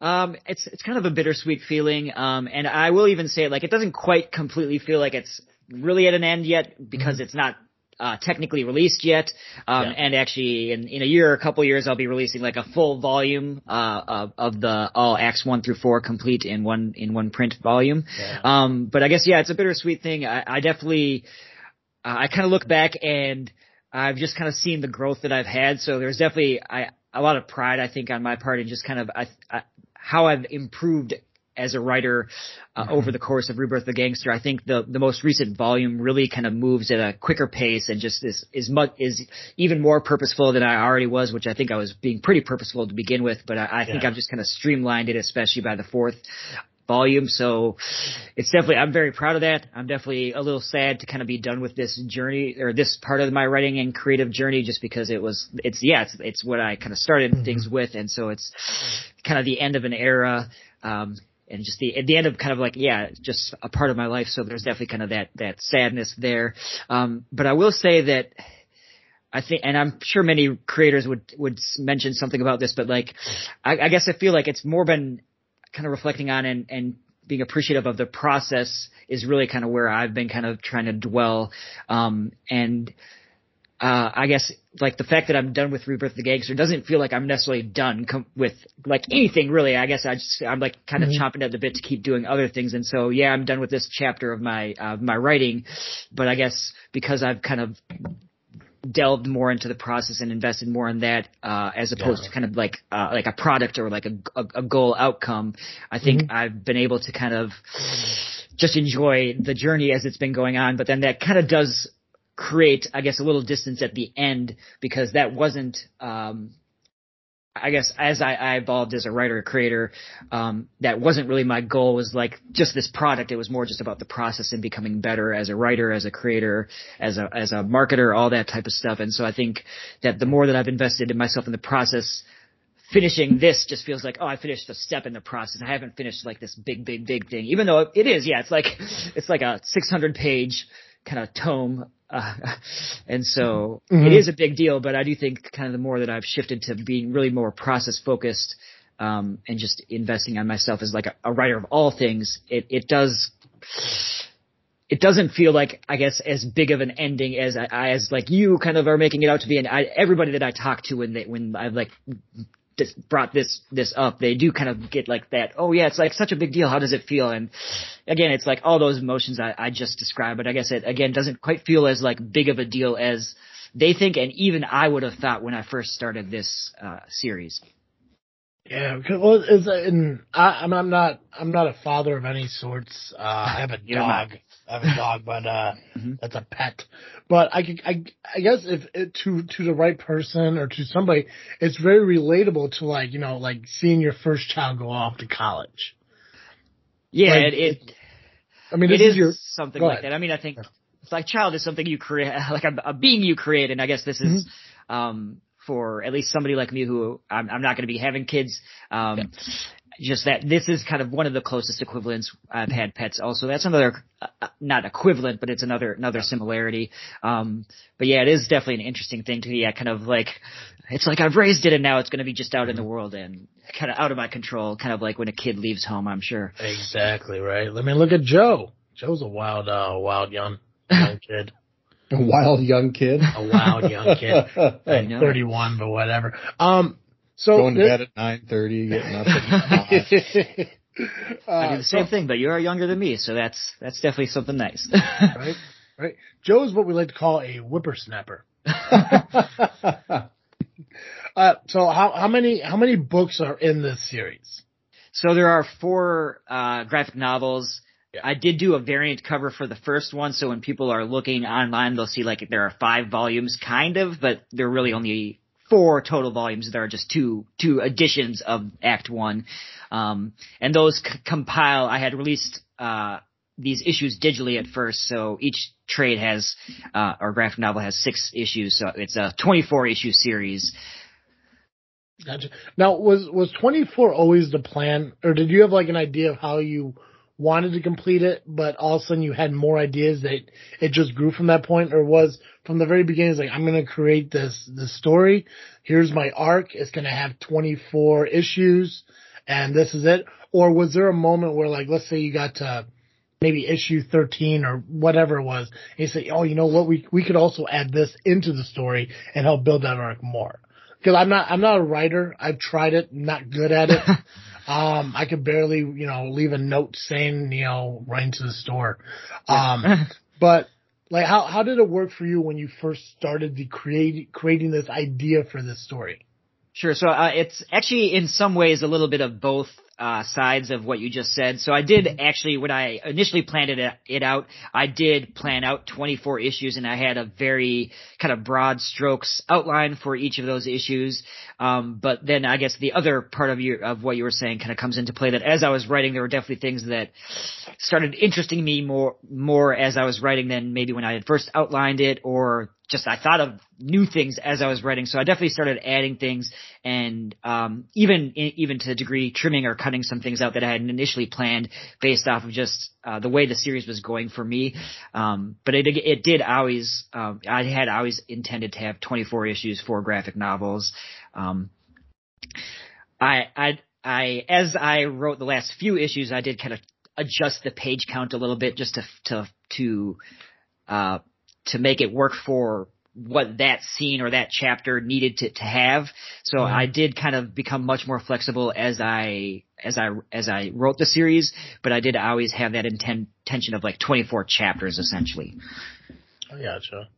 Um, it's it's kind of a bittersweet feeling. Um, and I will even say, like, it doesn't quite completely feel like it's really at an end yet because it's not uh, technically released yet. Um, Yeah. and actually, in in a year or a couple years, I'll be releasing like a full volume uh of, of the all acts one through four complete in one in one print volume. Yeah. Um, but I guess yeah, it's a bittersweet thing. I, I definitely, uh, I kind of look back and I've just kind of seen the growth that I've had. So there's definitely I, a lot of pride, I think, on my part in just kind of I, I, how I've improved as a writer uh, over the course of Rebirth of the Gangster. I think the the most recent volume really kind of moves at a quicker pace and just is is much is even more purposeful than I already was, which I think I was being pretty purposeful to begin with. But I, I think Yeah. I've just kind of streamlined it, especially by the fourth volume. So it's definitely, I'm very proud of that. I'm definitely a little sad to kind of be done with this journey or this part of my writing and creative journey just because it was, it's, yeah, it's, it's what I kind of started things with. And so it's kind of the end of an era. Um, and just the at the end of kind of like yeah, just a part of my life. So there's definitely kind of that that sadness there. Um, but I will say that I think, and I'm sure many creators would would mention something about this, but like, I, I guess I feel like it's more been kind of reflecting on and and being appreciative of the process is really kind of where I've been kind of trying to dwell. Um, and uh, I guess like the fact that I'm done with Rebirth of the Gangster doesn't feel like I'm necessarily done com- with like anything really. I guess I just I'm like kind of chomping at the bit to keep doing other things, and so yeah, I'm done with this chapter of my uh, my writing. But I guess because I've kind of delved more into the process and invested more in that uh, as opposed Yeah. to kind of like uh, like a product or like a, a, a goal outcome. I think I've been able to kind of just enjoy the journey as it's been going on. But then that kind of does create, I guess, a little distance at the end because that wasn't. Um, I guess as I, I evolved as a writer a creator, um, that wasn't really my goal. Was like just this product. It was more just about the process and becoming better as a writer, as a creator, as a as a marketer, all that type of stuff. And so I think that the more that I've invested in myself in the process, finishing this just feels like oh I finished a step in the process. I haven't finished like this big big big thing, even though it is. Yeah, it's like it's like a 600 page kind of tome. Uh, and so Mhm. it is a big deal, but I do think kind of the more that I've shifted to being really more process focused, um, and just investing on myself as like a, a writer of all things, it, it does, it doesn't feel like, I guess, as big of an ending as I, I as like you kind of are making it out to be. And I, everybody that I talk to when they, when I've like just brought this this up, they do kind of get like that. Oh yeah, it's like such a big deal. How does it feel? And again, it's like all those emotions I, I just described. But I guess it again doesn't quite feel as like big of a deal as they think, and even I would have thought when I first started this uh, series. Yeah, because well, it's, and I, I'm, I'm not, I'm not a father of any sorts. Uh, I have a dog. I have a dog, but uh, Mhm. that's a pet. But I, I, I guess if it, to to the right person or to somebody, it's very relatable to like you know like seeing your first child go off to college. Yeah, Like, it, it I mean, it is, is your something like that. I mean, I think it's like child is something you create, like a, a being you create, and I guess this is Mm-hmm. um, for at least somebody like me who I'm, I'm not going to be having kids. Um, Just that this is kind of one of the closest equivalents I've had pets. Also, that's another uh, uh, not equivalent, but it's another another similarity. Um, but yeah, it is definitely an interesting thing to yeah, kind of like it's like I've raised it and now it's going to be just out in the Mm-hmm. world and kind of out of my control. Kind of like when a kid leaves home, I'm sure. exactly right. Let me look at Joe. Joe's a wild, uh, wild young, young kid. A wild young kid. A wild young kid. I know. 31, but whatever. Um, so Going to this- bed at nine thirty, getting up at five. I uh, do the same so- thing, but you're younger than me, so that's that's definitely something nice. right? Right. Joe is what we like to call a whippersnapper. Uh, so how how many how many books are in this series? so there are four uh, graphic novels. Yeah. I did do a variant cover for the first one, so when people are looking online, they'll see like there are five volumes, kind of, but there are really only four total volumes. There are just two two editions of Act One, um, and those c- compile. I had released uh, these issues digitally at first, so each trade has uh, or graphic novel has six issues, so it's a 24 issue series. Gotcha. Now was was twenty four always the plan, or did you have like an idea of how you wanted to complete it, but all of a sudden you had more ideas that it just grew from that point, or was from the very beginning, it's like I'm going to create this this story. Here's my arc. It's going to have 24 issues, and this is it. Or was there a moment where, like, let's say you got to maybe issue 13 or whatever it was, and you say, oh, you know what, we we could also add this into the story and help build that arc more. Because I'm not I'm not a writer. I've tried it, not good at it. um, I could barely you know leave a note saying you know right to the store. Um, but like how how did it work for you when you first started the create creating this idea for this story? Sure. So uh, it's actually in some ways a little bit of both uh, sides of what you just said. So I did actually, when I initially planned it, it out, I did plan out 24 issues and I had a very kind of broad strokes outline for each of those issues. Um, but then I guess the other part of your, of what you were saying kind of comes into play that as I was writing, there were definitely things that started interesting me more, more as I was writing than maybe when I had first outlined it or just I thought of new things as I was writing, so I definitely started adding things and um, even even to the degree trimming or cutting some things out that I hadn't initially planned based off of just uh, the way the series was going for me. Um, but it it did always um, I had always intended to have 24 issues for graphic novels. Um, I I I as I wrote the last few issues, I did kind of adjust the page count a little bit just to to to uh, to make it work for what that scene or that chapter needed to, to have. So mm-hmm. I did kind of become much more flexible as I, as I, as I wrote the series, but I did always have that intent, intention of like 24 chapters essentially. I gotcha.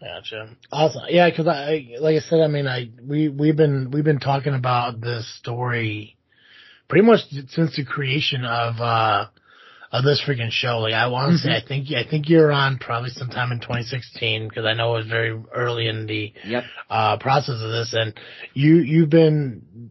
Gotcha. Awesome. Yeah, cause I, like I said, I mean, I, we, we've been, we've been talking about this story pretty much since the creation of, uh, of this freaking show. Like I want to mm-hmm. say, I think I think you're on probably sometime in 2016 because I know it was very early in the yep. uh, process of this, and you you've been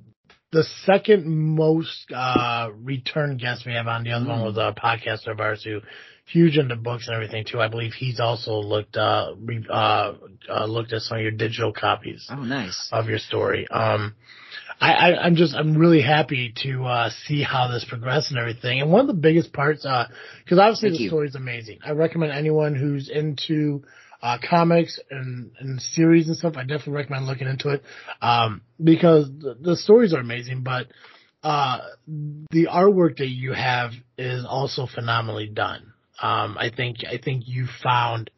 the second most uh, return guest we have on. The other mm. one was a podcaster of ours who huge into books and everything too. I believe he's also looked uh, re- uh, uh looked at some of your digital copies. Oh, nice of your story. Um, I, I am just I'm really happy to uh, see how this progresses and everything. And one of the biggest parts, because uh, obviously Thank the story is amazing. I recommend anyone who's into uh, comics and, and series and stuff. I definitely recommend looking into it um, because the, the stories are amazing, but uh, the artwork that you have is also phenomenally done. Um, I think I think you found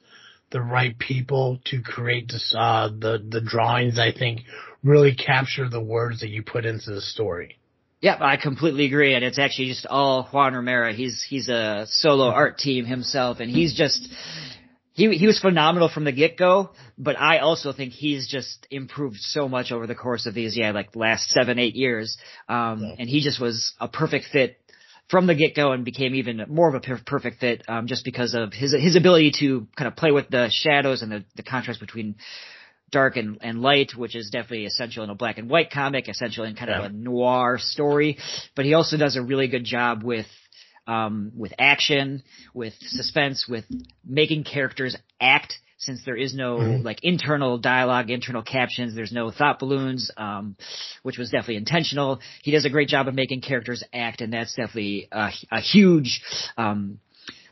the right people to create this, uh, the the drawings. I think really capture the words that you put into the story. Yep, I completely agree, and it's actually just all Juan Romero. He's he's a solo art team himself, and he's just he he was phenomenal from the get go. But I also think he's just improved so much over the course of these yeah like last seven eight years, um, yeah. and he just was a perfect fit from the get go and became even more of a perfect fit um, just because of his his ability to kind of play with the shadows and the the contrast between dark and, and light, which is definitely essential in a black and white comic, essential in kind yeah. of a noir story. But he also does a really good job with um, with action, with suspense, with making characters act. Since there is no mm-hmm. like internal dialogue, internal captions, there's no thought balloons, um, which was definitely intentional. He does a great job of making characters act, and that's definitely a, a huge um,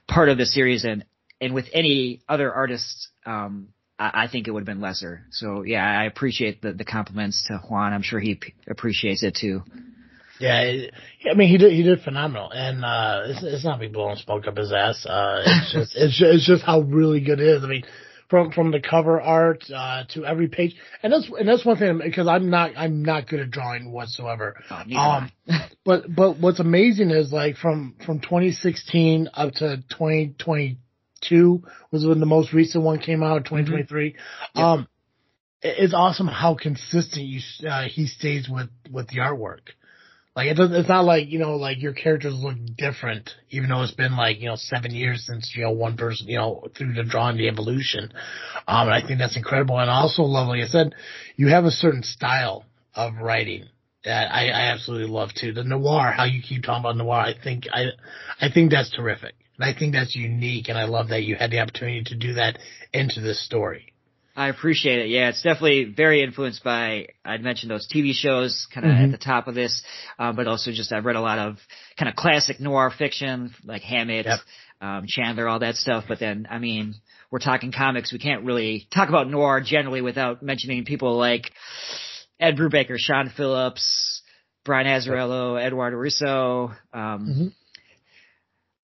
part of the series. And and with any other artists, um, I, I think it would have been lesser. So yeah, I appreciate the, the compliments to Juan. I'm sure he p- appreciates it too. Yeah, I mean he did he did phenomenal, and uh, it's, it's not me blowing smoke up his ass. Uh, it's just it's just, it's just how really good it is. I mean, from from the cover art uh, to every page, and that's and that's one thing because I'm not I'm not good at drawing whatsoever. Oh, um, but but what's amazing is like from from 2016 up to 2020 two was when the most recent one came out, 2023. Mm-hmm. Um, it's awesome how consistent you, uh, he stays with, with the artwork. Like it doesn't, it's not like, you know, like your characters look different, even though it's been like, you know, seven years since, you know, one person, you know, through the drawing the evolution. Um, and I think that's incredible. And also lovely. I said, you have a certain style of writing that I, I absolutely love too. The noir, how you keep talking about noir, I think, I, I think that's terrific. And I think that's unique, and I love that you had the opportunity to do that into this story. I appreciate it. Yeah, it's definitely very influenced by, I'd mentioned those TV shows kind of mm-hmm. at the top of this, um, but also just I've read a lot of kind of classic noir fiction like Hammett, yep. um, Chandler, all that stuff. But then, I mean, we're talking comics. We can't really talk about noir generally without mentioning people like Ed Brubaker, Sean Phillips, Brian Azzarello, Eduardo Risso, um, mm-hmm.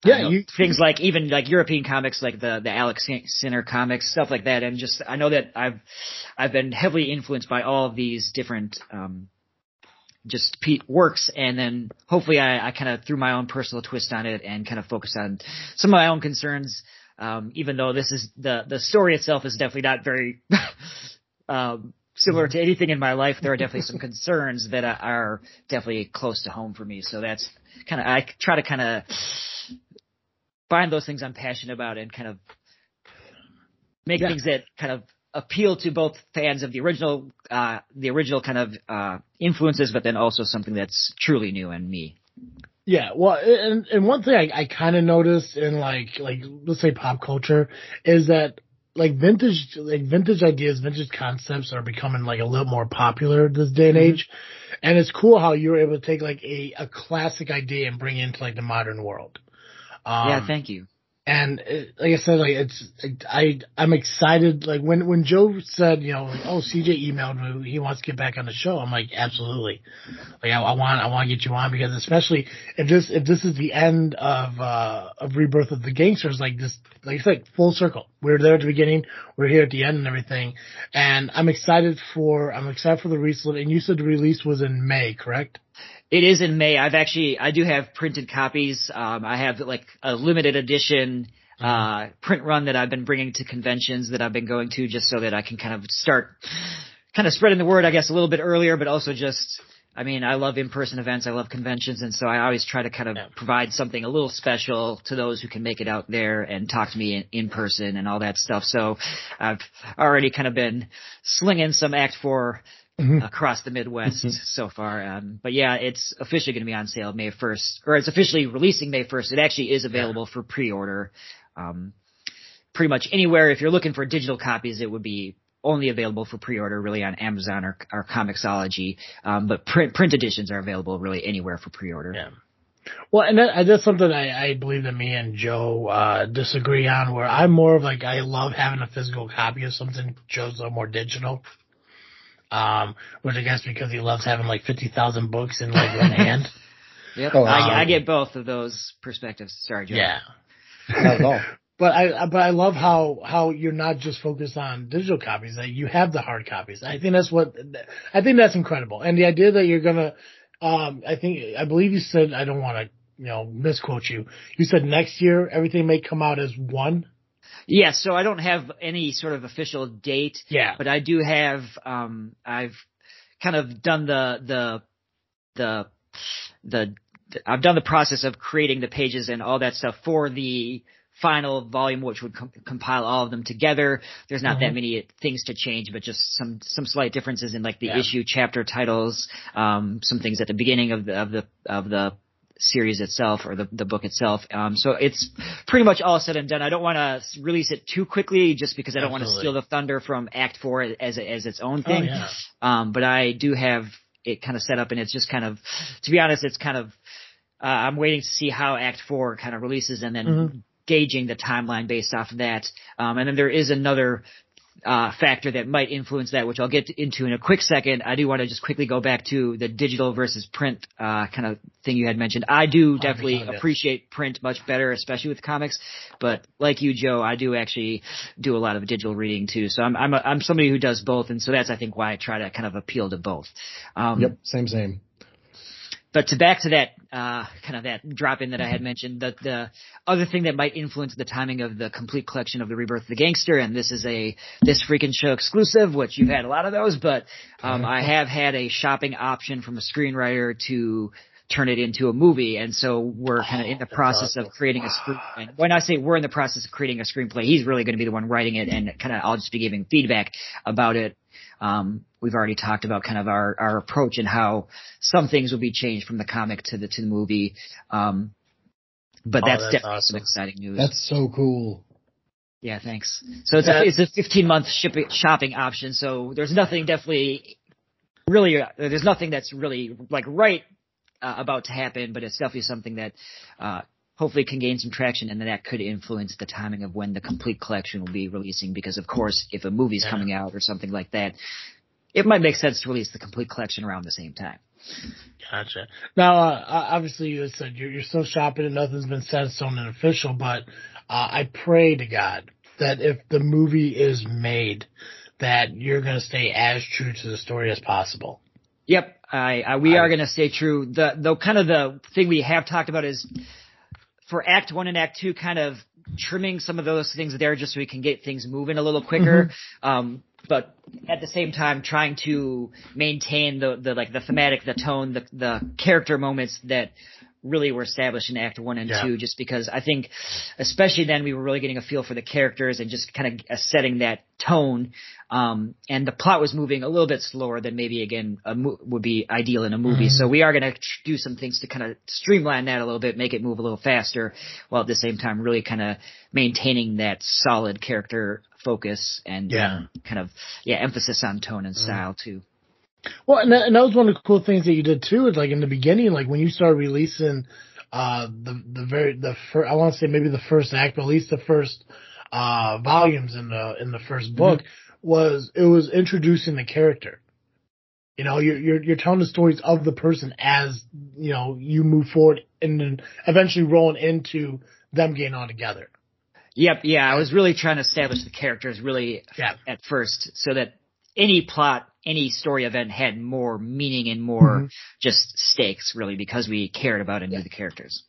Yeah, know, you, things like even like European comics, like the the Alack Sinner comics, stuff like that, and just I know that I've I've been heavily influenced by all of these different um, just Pete works, and then hopefully I, I kind of threw my own personal twist on it and kind of focused on some of my own concerns. Um, even though this is the the story itself is definitely not very um, similar to anything in my life, there are definitely some concerns that are definitely close to home for me. So that's kind of I try to kind of find those things I'm passionate about and kind of make yeah. things that kind of appeal to both fans of the original, uh, the original kind of, uh, influences, but then also something that's truly new and me. Yeah, well, and, and one thing I, I kind of noticed in like, like, let's say pop culture is that like vintage, like vintage ideas, vintage concepts are becoming like a little more popular this day and mm-hmm. age. And it's cool how you're able to take like a, a classic idea and bring it into like the modern world. Um, yeah, thank you. And it, like I said, like it's I I'm excited. Like when when Joe said, you know, like, oh CJ emailed me, he wants to get back on the show. I'm like, absolutely. Like I, I want I want to get you on because especially if this if this is the end of uh of rebirth of the gangsters, like this, like I said, full circle. We are there at the beginning, we're here at the end, and everything. And I'm excited for I'm excited for the release. And you said the release was in May, correct? It is in May. I've actually, I do have printed copies. Um, I have like a limited edition, uh, print run that I've been bringing to conventions that I've been going to just so that I can kind of start kind of spreading the word, I guess, a little bit earlier, but also just, I mean, I love in-person events. I love conventions. And so I always try to kind of yeah. provide something a little special to those who can make it out there and talk to me in, in person and all that stuff. So I've already kind of been slinging some Act 4 mm-hmm. across the Midwest mm-hmm. so far. Um, but yeah, it's officially going to be on sale May 1st, or it's officially releasing May 1st. It actually is available for pre-order. Um, pretty much anywhere. If you're looking for digital copies, it would be only available for pre-order really on Amazon or, or Comixology. Um, but print, print editions are available really anywhere for pre-order. Yeah. Well, and that, that's something I, I believe that me and Joe uh, disagree on. Where I'm more of like I love having a physical copy of something. Joe's a little more digital. Um, which I guess because he loves having like 50,000 books in like one hand. Yep. Oh, I, I, get both of those perspectives. Sorry, Joe. Yeah. Not at all. But I, but I love how, how you're not just focused on digital copies, that you have the hard copies. I think that's what, I think that's incredible. And the idea that you're gonna, um, I think, I believe you said, I don't want to, you know, misquote you. You said next year everything may come out as one. Yeah, so I don't have any sort of official date. Yeah. But I do have um I've kind of done the the the the I've done the process of creating the pages and all that stuff for the final volume, which would com- compile all of them together. There's not mm-hmm. that many things to change, but just some some slight differences in like the yeah. issue chapter titles, um, some things at the beginning of the of the of the series itself or the, the book itself. Um, so it's pretty much all said and done. I don't want to release it too quickly just because I don't want to steal the thunder from Act Four as as its own thing. Oh, yeah. Um, but I do have it kind of set up, and it's just kind of, to be honest, it's kind of. Uh, I'm waiting to see how Act Four kind of releases, and then. Mm-hmm gauging the timeline based off of that. Um, and then there is another uh, factor that might influence that, which I'll get into in a quick second. I do want to just quickly go back to the digital versus print uh, kind of thing you had mentioned. I do definitely appreciate print much better, especially with comics. But like you, Joe, I do actually do a lot of digital reading too. So I'm I'm a, I'm somebody who does both, and so that's I think why I try to kind of appeal to both. Um, yep, same same. But to back to that uh, kind of that drop in that I had mentioned, the the other thing that might influence the timing of the complete collection of the Rebirth of the Gangster, and this is a this freaking show exclusive, which you've had a lot of those, but um, I have had a shopping option from a screenwriter to turn it into a movie. And so we're kind of in the process of creating a screenplay. When I say we're in the process of creating a screenplay, he's really going to be the one writing it and kind of I'll just be giving feedback about it um, we've already talked about kind of our, our approach and how some things will be changed from the comic to the to the movie. Um, but oh, that's, that's, definitely awesome. some exciting news. That's so cool. Yeah, thanks. So it's a it's a 15 month shipping shopping option. So there's nothing definitely really uh, there's nothing that's really like right uh, about to happen, but it's definitely something that uh, hopefully can gain some traction, and that could influence the timing of when the complete collection will be releasing. Because of course, if a movie's yeah. coming out or something like that, it might make sense to release the complete collection around the same time. Gotcha. Now, uh, obviously, you said you're, you're still shopping and nothing's been set stone and official, but uh, I pray to God that if the movie is made, that you're going to stay as true to the story as possible. Yep, I, I we I, are going to stay true. The the kind of the thing we have talked about is for Act One and Act Two, kind of trimming some of those things there just so we can get things moving a little quicker. Mm-hmm. Um, but at the same time, trying to maintain the the like the thematic, the tone, the the character moments that really were established in Act One and yeah. Two, just because I think, especially then, we were really getting a feel for the characters and just kind of setting that tone. Um, and the plot was moving a little bit slower than maybe again mo- would be ideal in a movie. Mm-hmm. So we are going to do some things to kind of streamline that a little bit, make it move a little faster, while at the same time really kind of maintaining that solid character focus and yeah. um, kind of yeah emphasis on tone and mm-hmm. style mm-hmm. too. Well, and that, and that was one of the cool things that you did too. Is like in the beginning, like when you started releasing uh the the very the first, I want to say maybe the first act, but at least the first uh volumes in the in the first mm-hmm. book mm-hmm. was it was introducing the character. You know, you're you're you're telling the stories of the person as you know you move forward, and then eventually rolling into them getting all together. Yep, yeah, I was really trying to establish the characters really yeah. at first, so that any plot, any story event had more meaning and more mm-hmm. just stakes, really, because we cared about and knew the characters.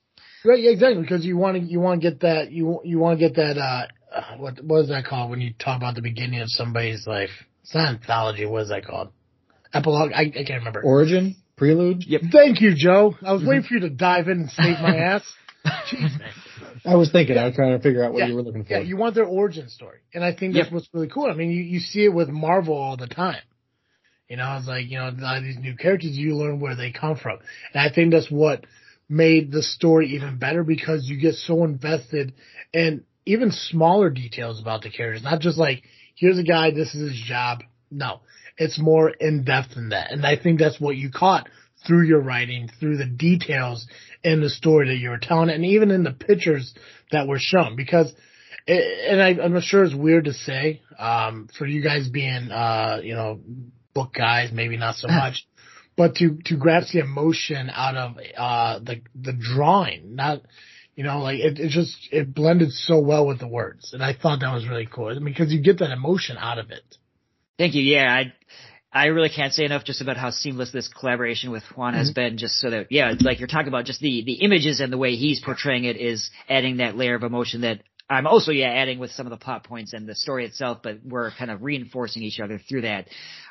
Right, yeah, exactly. Because you want to, you want to get that, you you want to get that. uh uh, what what is that called when you talk about the beginning of somebody's life? It's not anthology. What is that called? Epilogue. I, I can't remember. Origin. Prelude. Yep. Thank you, Joe. I was mm-hmm. waiting for you to dive in and save my ass. Jeez. I was thinking. Yeah. I was trying to figure out what yeah. you were looking for. Yeah, you want their origin story, and I think that's yep. what's really cool. I mean, you you see it with Marvel all the time. You know, it's like you know, a lot of these new characters, you learn where they come from, and I think that's what made the story even better because you get so invested in even smaller details about the characters, not just like here's a guy, this is his job. No, it's more in depth than that, and I think that's what you caught through your writing, through the details in the story that you were telling, and even in the pictures that were shown. Because, it, and I, am sure it's weird to say, um, for you guys being, uh, you know, book guys, maybe not so much, but to to grasp the emotion out of uh, the the drawing, not. You know, like it, it just it blended so well with the words, and I thought that was really cool. I mean, because you get that emotion out of it. Thank you. Yeah, I I really can't say enough just about how seamless this collaboration with Juan has mm-hmm. been. Just so that, yeah, like you're talking about, just the the images and the way he's portraying it is adding that layer of emotion that I'm also, yeah, adding with some of the plot points and the story itself, but we're kind of reinforcing each other through that.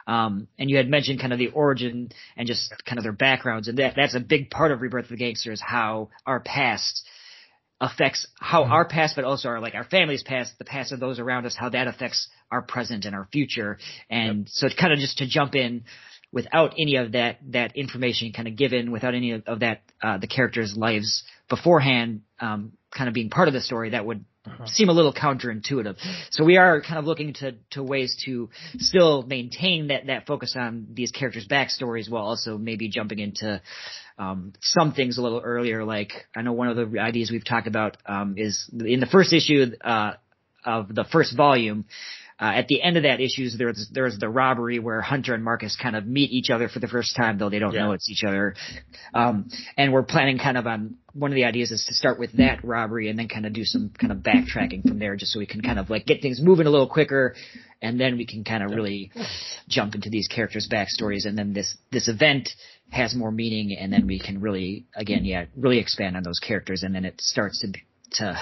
Um, and you had mentioned kind of the origin and just kind of their backgrounds, and that that's a big part of Rebirth of the Gangsters, how our past affects how mm-hmm. our past, but also our like our family's past, the past of those around us, how that affects our present and our future. And yep. so it's kind of just to jump in without any of that that information kind of given, without any of, of that uh, the characters' lives beforehand, um, kind of being part of the story, that would. Seem a little counterintuitive. So we are kind of looking to, to ways to still maintain that, that focus on these characters' backstories while also maybe jumping into um, some things a little earlier. Like I know one of the ideas we've talked about um, is in the first issue uh, of the first volume. Uh, at the end of that issue, there's there's the robbery where Hunter and Marcus kind of meet each other for the first time, though they don't yeah. know it's each other. Um, and we're planning kind of on one of the ideas is to start with that robbery and then kind of do some kind of backtracking from there, just so we can kind of like get things moving a little quicker, and then we can kind of really jump into these characters' backstories, and then this this event has more meaning, and then we can really again, yeah, really expand on those characters, and then it starts to to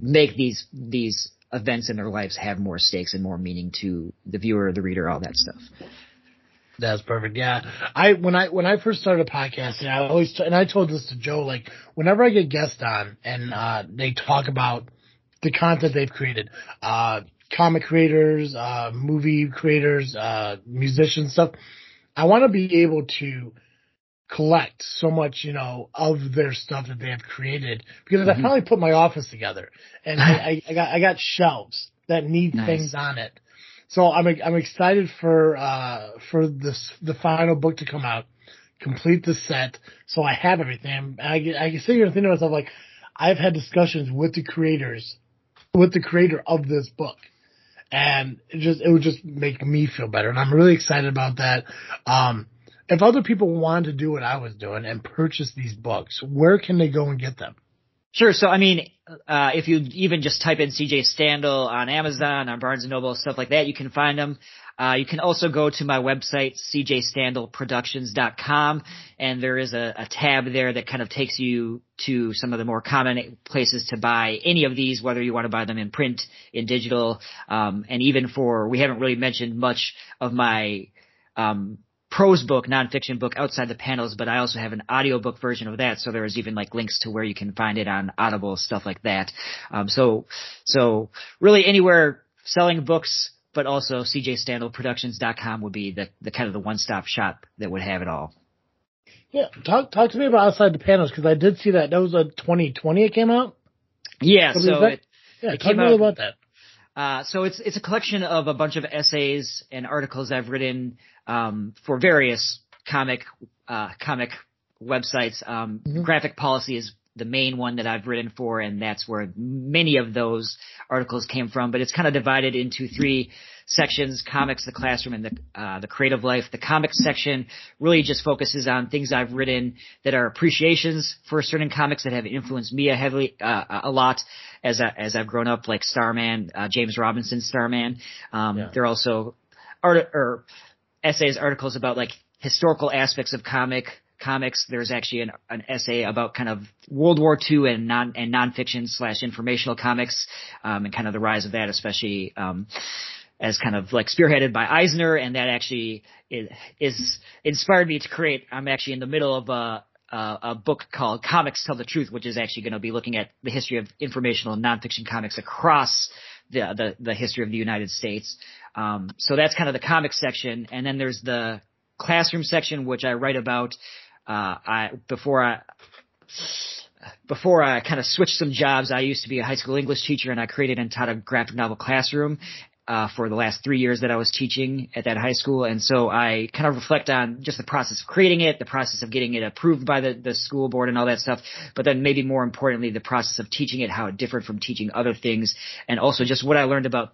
make these these events in their lives have more stakes and more meaning to the viewer, the reader, all that stuff. That's perfect. Yeah, I when I when I first started podcasting, I always t- and I told this to Joe like whenever I get guests on and uh, they talk about the content they've created, uh, comic creators, uh, movie creators, uh, musicians, stuff. I want to be able to collect so much, you know, of their stuff that they have created because Mhm. I finally put my office together and I, I, I got I got shelves that need Nice. things on it. So I'm I'm excited for uh for this the final book to come out, complete the set, so I have everything. I I can sit here and think to myself like I've had discussions with the creators, with the creator of this book, and it just it would just make me feel better, and I'm really excited about that. Um, if other people want to do what I was doing and purchase these books, where can they go and get them? Sure. So, I mean, uh, if you even just type in CJ Standal on Amazon, on Barnes and Noble, stuff like that, you can find them. Uh, you can also go to my website, cjstandalproductions.com, and there is a, a tab there that kind of takes you to some of the more common places to buy any of these, whether you want to buy them in print, in digital, um, and even for, we haven't really mentioned much of my, um, prose book, nonfiction book outside the panels, but I also have an audiobook version of that. So there's even like links to where you can find it on Audible, stuff like that. Um, so, so really anywhere selling books, but also cjstandalproductions.com would be the, the kind of the one-stop shop that would have it all. Yeah, talk talk to me about outside the panels because I did see that that was a 2020 it came out. Yeah. Is So it, Yeah, It talk came to me out- about that. Uh, so it's it's a collection of a bunch of essays and articles I've written um, for various comic uh, comic websites. Um, Mhm. Graphic Policy is the main one that I've written for, and that's where many of those articles came from. But it's kind of divided into three sections: comics, the classroom, and the uh, the creative life. The comics section really just focuses on things I've written that are appreciations for certain comics that have influenced me a heavily uh, a lot as I, as I've grown up, like Starman, uh, James Robinson Starman. Um, Yeah. There are also art or essays, articles about like historical aspects of comic comics. There's actually an, an essay about kind of World War II and non and nonfiction slash informational comics, um, and kind of the rise of that, especially um, as kind of like spearheaded by Eisner, and that actually is, is inspired me to create. I'm actually in the middle of a uh, a book called Comics Tell the Truth, which is actually going to be looking at the history of informational and nonfiction comics across the the, the history of the United States. Um, so that's kind of the comics section, and then there's the classroom section, which I write about. Uh, I before I before I kind of switched some jobs, I used to be a high school English teacher, and I created and taught a graphic novel classroom uh, for the last three years that I was teaching at that high school. And so I kind of reflect on just the process of creating it, the process of getting it approved by the, the school board and all that stuff. But then maybe more importantly, the process of teaching it, how it differed from teaching other things. And also just what I learned about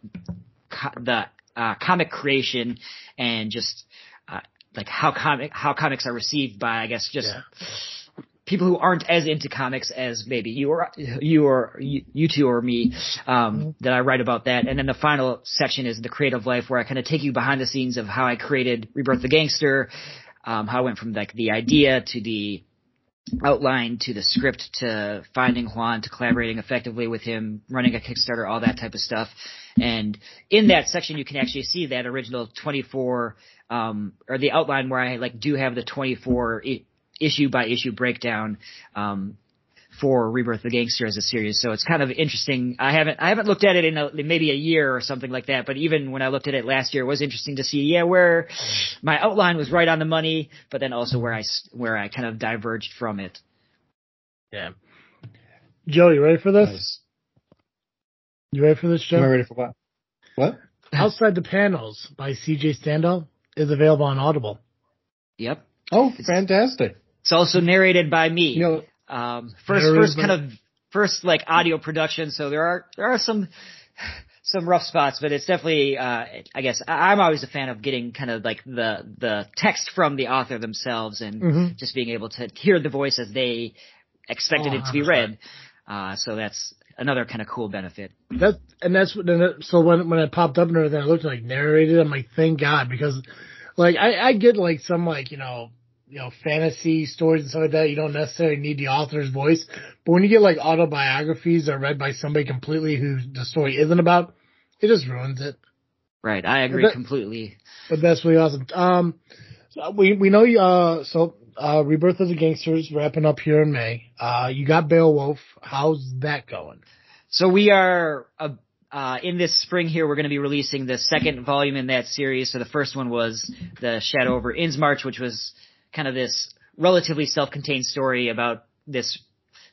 co- the uh, comic creation and just uh, like how comic how comics are received by I guess just Yeah. People who aren't as into comics as maybe you or you or you, you two or me um, that I write about that. And then the final section is the creative life, where I kind of take you behind the scenes of how I created Rebirth the Gangster, um, how I went from like the idea to the outline to the script to finding Juan to collaborating effectively with him, running a Kickstarter, all that type of stuff. And in that section, you can actually see that original 24, um, or the outline where I like do have the 24 I- issue by issue breakdown, um, for Rebirth of the Gangster as a series. So it's kind of interesting. I haven't, I haven't looked at it in, a, in maybe a year or something like that, but even when I looked at it last year, it was interesting to see, yeah, where my outline was right on the money, but then also where I, s- where I kind of diverged from it. Yeah. Joe, you ready for this? Nice. You ready for this, Am I Joe? ready for what? What? Outside the Panels by CJ Standal is available on Audible. Yep. Oh, fantastic. It's also narrated by me. You know, Um, first, first kind of first like audio production. So there are there are some some rough spots, but it's definitely uh, I guess I- I'm always a fan of getting kind of like the the text from the author themselves and Mhm. just being able to hear the voice as they expected Oh, it to be read. Uh, so that's another kind of cool benefit. That and that's what. and it- So when when it popped up and everything, I looked like narrated. I'm like, thank God, because like I I get like some like you know you know fantasy stories and stuff like that. You don't necessarily need the author's voice, but when you get like autobiographies that are read by somebody completely who the story isn't about, it just ruins it. Right. I agree But- completely. But that's really awesome. Um, we we know you. Uh, so uh, Rebirth of the Gangsters wrapping up here in May. Uh, you got Beowulf. How's that going? So we are uh, uh, in this spring here. We're going to be releasing the second volume in that series. So the first one was the Shadow over Innsmarch, which was kind of this relatively self-contained story about this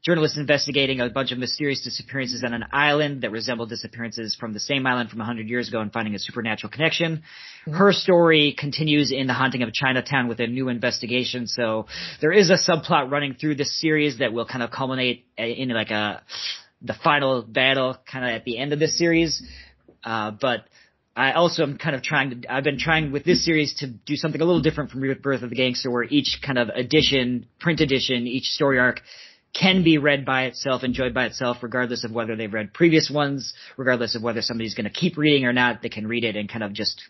journalist investigating a bunch of mysterious disappearances on an island that resemble disappearances from the same island from 100 years ago and finding a supernatural connection. Mm-hmm. Her story continues in the haunting of Chinatown with a new investigation. So there is a subplot running through this series that will kind of culminate in like a the final battle kind of at the end of this series. Uh, but I also am kind of trying to, I've been trying with this series to do something a little different from Rebirth of the Gangster where each kind of edition, print edition, each story arc can be read by itself, enjoyed by itself, regardless of whether they've read previous ones, regardless of whether somebody's going to keep reading or not. They can read it and kind of just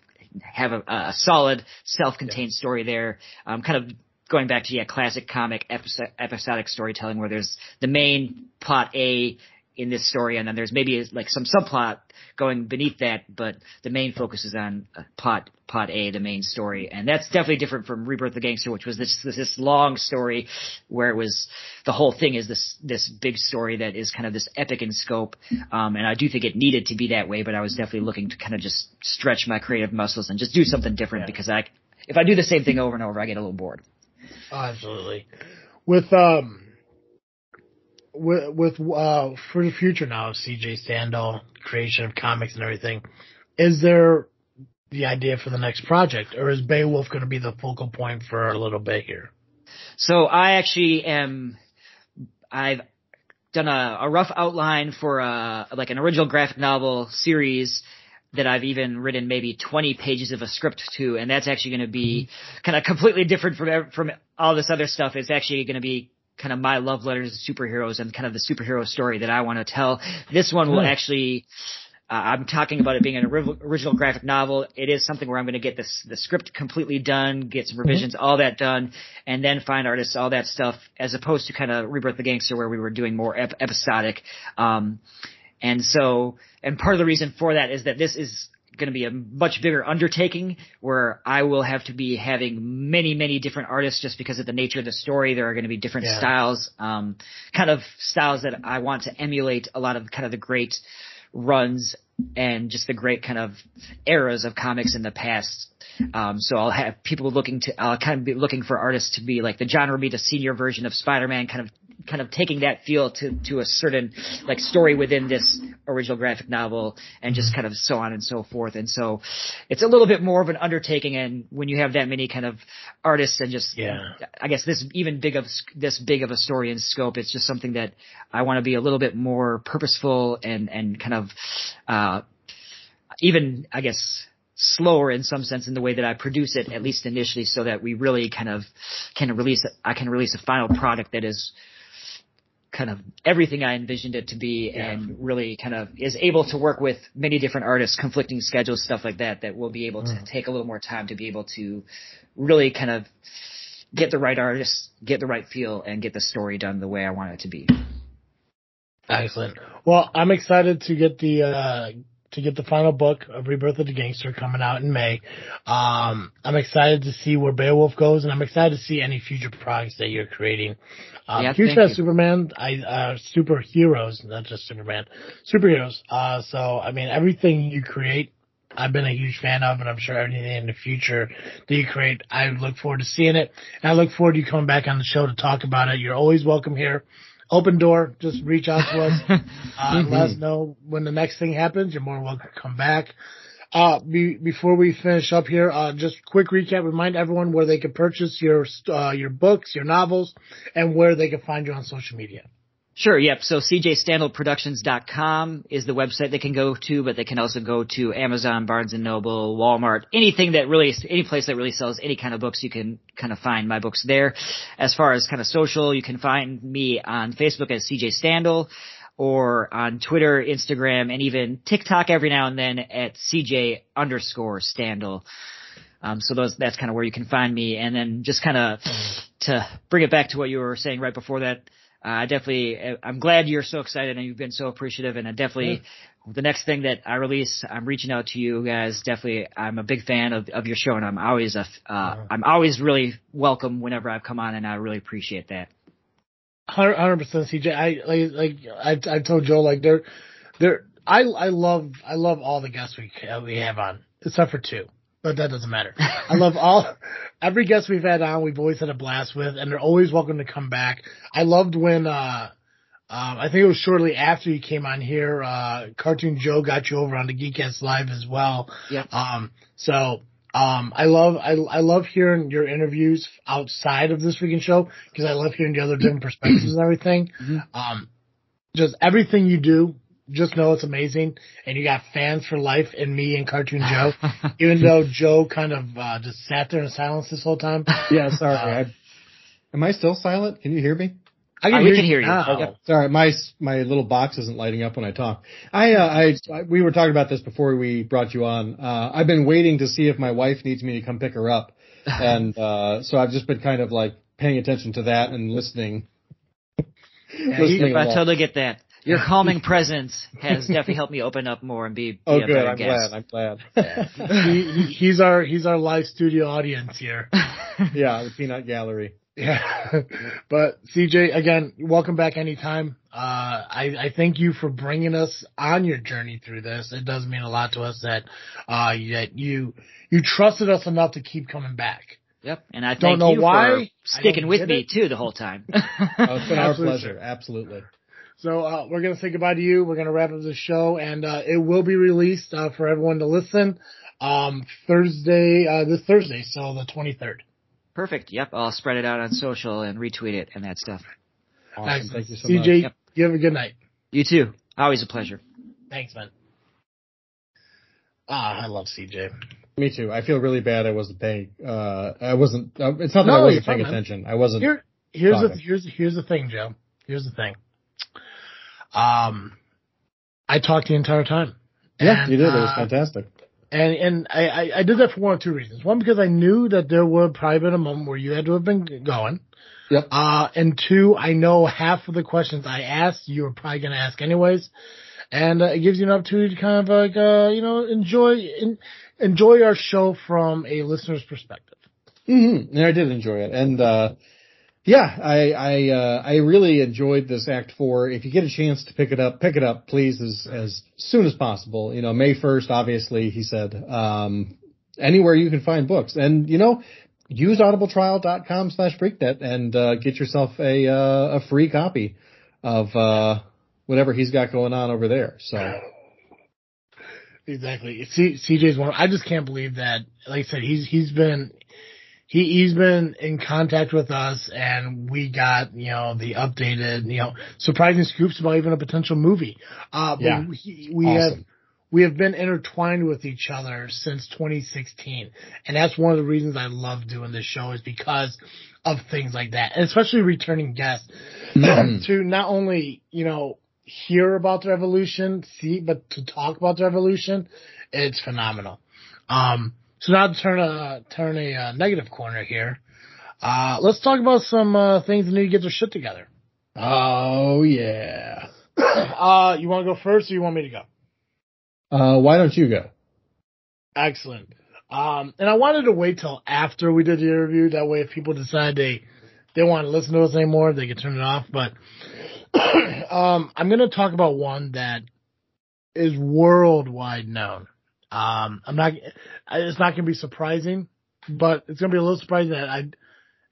have a, a solid, self-contained yeah. story there. Um, kind of going back to yeah, classic comic episodic storytelling where there's the main plot A in this story, and then there's maybe like some subplot going beneath that, but the main focus is on uh, plot plot A, the main story, and that's definitely different from Rebirth of the Gangster, which was this this, this long story where it was the whole thing is this this big story that is kind of this epic in scope, um, and I do think it needed to be that way, but I was definitely looking to kind of just stretch my creative muscles and just do something different yeah. because I if I do the same thing over and over, I get a little bored. Oh, absolutely. With um with, with uh, for the future now, CJ Standal, creation of comics and everything, is there the idea for the next project, or is Beowulf going to be the focal point for a little bit here? So I actually am. I've done a, a rough outline for a like an original graphic novel series that I've even written maybe 20 pages of a script to, and that's actually going to be kind of completely different from from all this other stuff. It's actually going to be kind of my love letters to superheroes and kind of the superhero story that I want to tell. This one will actually, uh, I'm talking about it being an original graphic novel. It is something where I'm going to get this, the script completely done, get some revisions, mm-hmm. all that done, and then find artists, all that stuff, as opposed to kind of Rebirth the Gangster where we were doing more ep- episodic. Um, and so, and part of the reason for that is that this is going to be a much bigger undertaking where I will have to be having many, many different artists just because of the nature of the story. There are going to be different yeah. styles, um, kind of styles that I want to emulate a lot of kind of the great runs and just the great kind of eras of comics in the past. Um, so I'll have people looking to, I'll kind of be looking for artists to be like the John Romita senior version of Spider-Man, kind of kind of taking that feel to to a certain like story within this original graphic novel and just kind of so on and so forth. And so it's a little bit more of an undertaking and when you have that many kind of artists and just yeah. I guess this even big of this big of a story in scope it's just something that I want to be a little bit more purposeful and and kind of uh even I guess slower in some sense in the way that I produce it, at least initially, so that we really kind of can release, I can release a final product that is kind of everything I envisioned it to be yeah. and really kind of is able to work with many different artists, conflicting schedules, stuff like that, that we'll be able to mm. take a little more time to be able to really kind of get the right artists, get the right feel, and get the story done the way I want it to be. Excellent. Well, I'm excited to get the uh, to get the final book of Rebirth of the Gangster coming out in May. Um, I'm excited to see where Beowulf goes, and I'm excited to see any future projects that you're creating. Um, yeah, huge fan Superman, I, uh, superheroes, not just Superman, superheroes. Uh, so, I mean, everything you create, I've been a huge fan of, and I'm sure anything in the future that you create, I look forward to seeing it. And I look forward to you coming back on the show to talk about it. You're always welcome here open door. Just reach out to us. Uh, mm-hmm. Let us know when the next thing happens. You're more welcome to come back. Uh, be, before we finish up here, uh, just quick recap. Remind everyone where they can purchase your, uh, your books, your novels, and where they can find you on social media. Sure, yep. So cjstandalproductions.com is the website they can go to, but they can also go to Amazon, Barnes and Noble, Walmart, anything that really, any place that really sells any kind of books, you can kind of find my books there. As far as kind of social, you can find me on Facebook as CJ Standal or on Twitter, Instagram, and even TikTok every now and then at CJ underscore Standal. Um, so those, that's kind of where you can find me. And then just kind of to bring it back to what you were saying right before that, uh, I definitely, uh, I'm glad you're so excited and you've been so appreciative. And I definitely, yeah. the next thing that I release, I'm reaching out to you guys. Definitely, I'm a big fan of, of your show, and I'm always a, uh, uh-huh. I'm always really welcome whenever I've come on, and I really appreciate that. Hundred percent, CJ. I like, like I've, I've told Joe, like they're, they're. I, I love, I love all the guests we we have on, except for two but that doesn't matter. I love all, every guest we've had on, we've always had a blast with, and they're always welcome to come back. I loved when, uh, um, I think it was shortly after you came on here, uh, Cartoon Joe got you over on the Geekcast Live as well. Yep. Um, so, um, I love, I, I love hearing your interviews outside of this freaking show because I love hearing the other different perspectives and everything. Mhm. Um, just everything you do, just know it's amazing and you got fans for life and me and Cartoon Joe. even though Joe kind of, uh, just sat there in silence this whole time. Yeah, sorry. Uh, I, am I still silent? Can you hear me? I Uh, we can hear you. now. Yep. Sorry, my my little box isn't lighting up when I talk. I, uh, I I we were talking about this before we brought you on. Uh, I've been waiting to see if my wife needs me to come pick her up, and uh, so I've just been kind of like paying attention to that and listening. Yeah, listening I along. totally get that. Your calming presence has definitely helped me open up more and be, be oh, a good. better I'm guest. glad. I'm glad. he, he- he's our he's our live studio audience here. yeah, the peanut gallery. Yeah, but CJ, again, welcome back anytime. Uh, I I thank you for bringing us on your journey through this. It does mean a lot to us that uh that you you trusted us enough to keep coming back. Yep. And I Don't thank know you why. for sticking with me it. too the whole time. Oh, it's been our pleasure. Absolutely. So uh, we're gonna say goodbye to you. We're gonna wrap up the show, and uh, it will be released uh, for everyone to listen um, Thursday, uh, this Thursday, so the twenty third. Perfect. Yep. I'll spread it out on social and retweet it and that stuff. Awesome. Thank you so CJ, much. Yep. you have a good night. You too. Always a pleasure. Thanks, man. Ah, I love CJ. Me too. I feel really bad. I wasn't paying. Uh, I wasn't. Uh, it's not that No, I wasn't fine, paying man. attention. I wasn't. Here, here's the here's here's the thing, Joe. Here's the thing. Um, I talked the entire time. yeah, And, you did. It was uh, fantastic. And and I, I, I did that for one of two reasons. One, because I knew that there would probably been a moment where you had to have been going. Yep. Uh, and two, I know half of the questions I asked you were probably going to ask anyways. And uh, it gives you an opportunity to kind of like, uh, you know, enjoy, in, enjoy our show from a listener's perspective. Mm-hmm. And I did enjoy it. And, uh, yeah, I, I, uh, I really enjoyed this act four. If you get a chance to pick it up, pick it up, please, as, as soon as possible. You know, May 1st, obviously, he said, um, anywhere you can find books. And, you know, use audibletrial.com slash freaknet and, uh, get yourself a, uh, a free copy of, uh, whatever he's got going on over there. So, Exactly. C, CJ's one. I just can't believe that. Like I said, he's he's been he he's been in contact with us, and we got you know the updated you know surprising scoops about even a potential movie. Uh, Yeah. we, we have we have been intertwined with each other since 2016, and that's one of the reasons I love doing this show is because of things like that, and especially returning guests Mhm. to not only you know hear about their evolution, see, but to talk about their evolution, it's phenomenal. Um, so now to turn a turn a uh, negative corner here. Uh, let's talk about some uh, things that need to get their shit together. Oh, yeah. Uh, you want to go first, or you want me to go? Uh, why don't you go? Excellent. Um, and I wanted to wait till after we did the interview. That way, if people decide they they want to listen to us anymore, they can turn it off. But um, I'm going to talk about one that is worldwide known. Um, I'm not. It's not going to be surprising, but it's going to be a little surprising that I,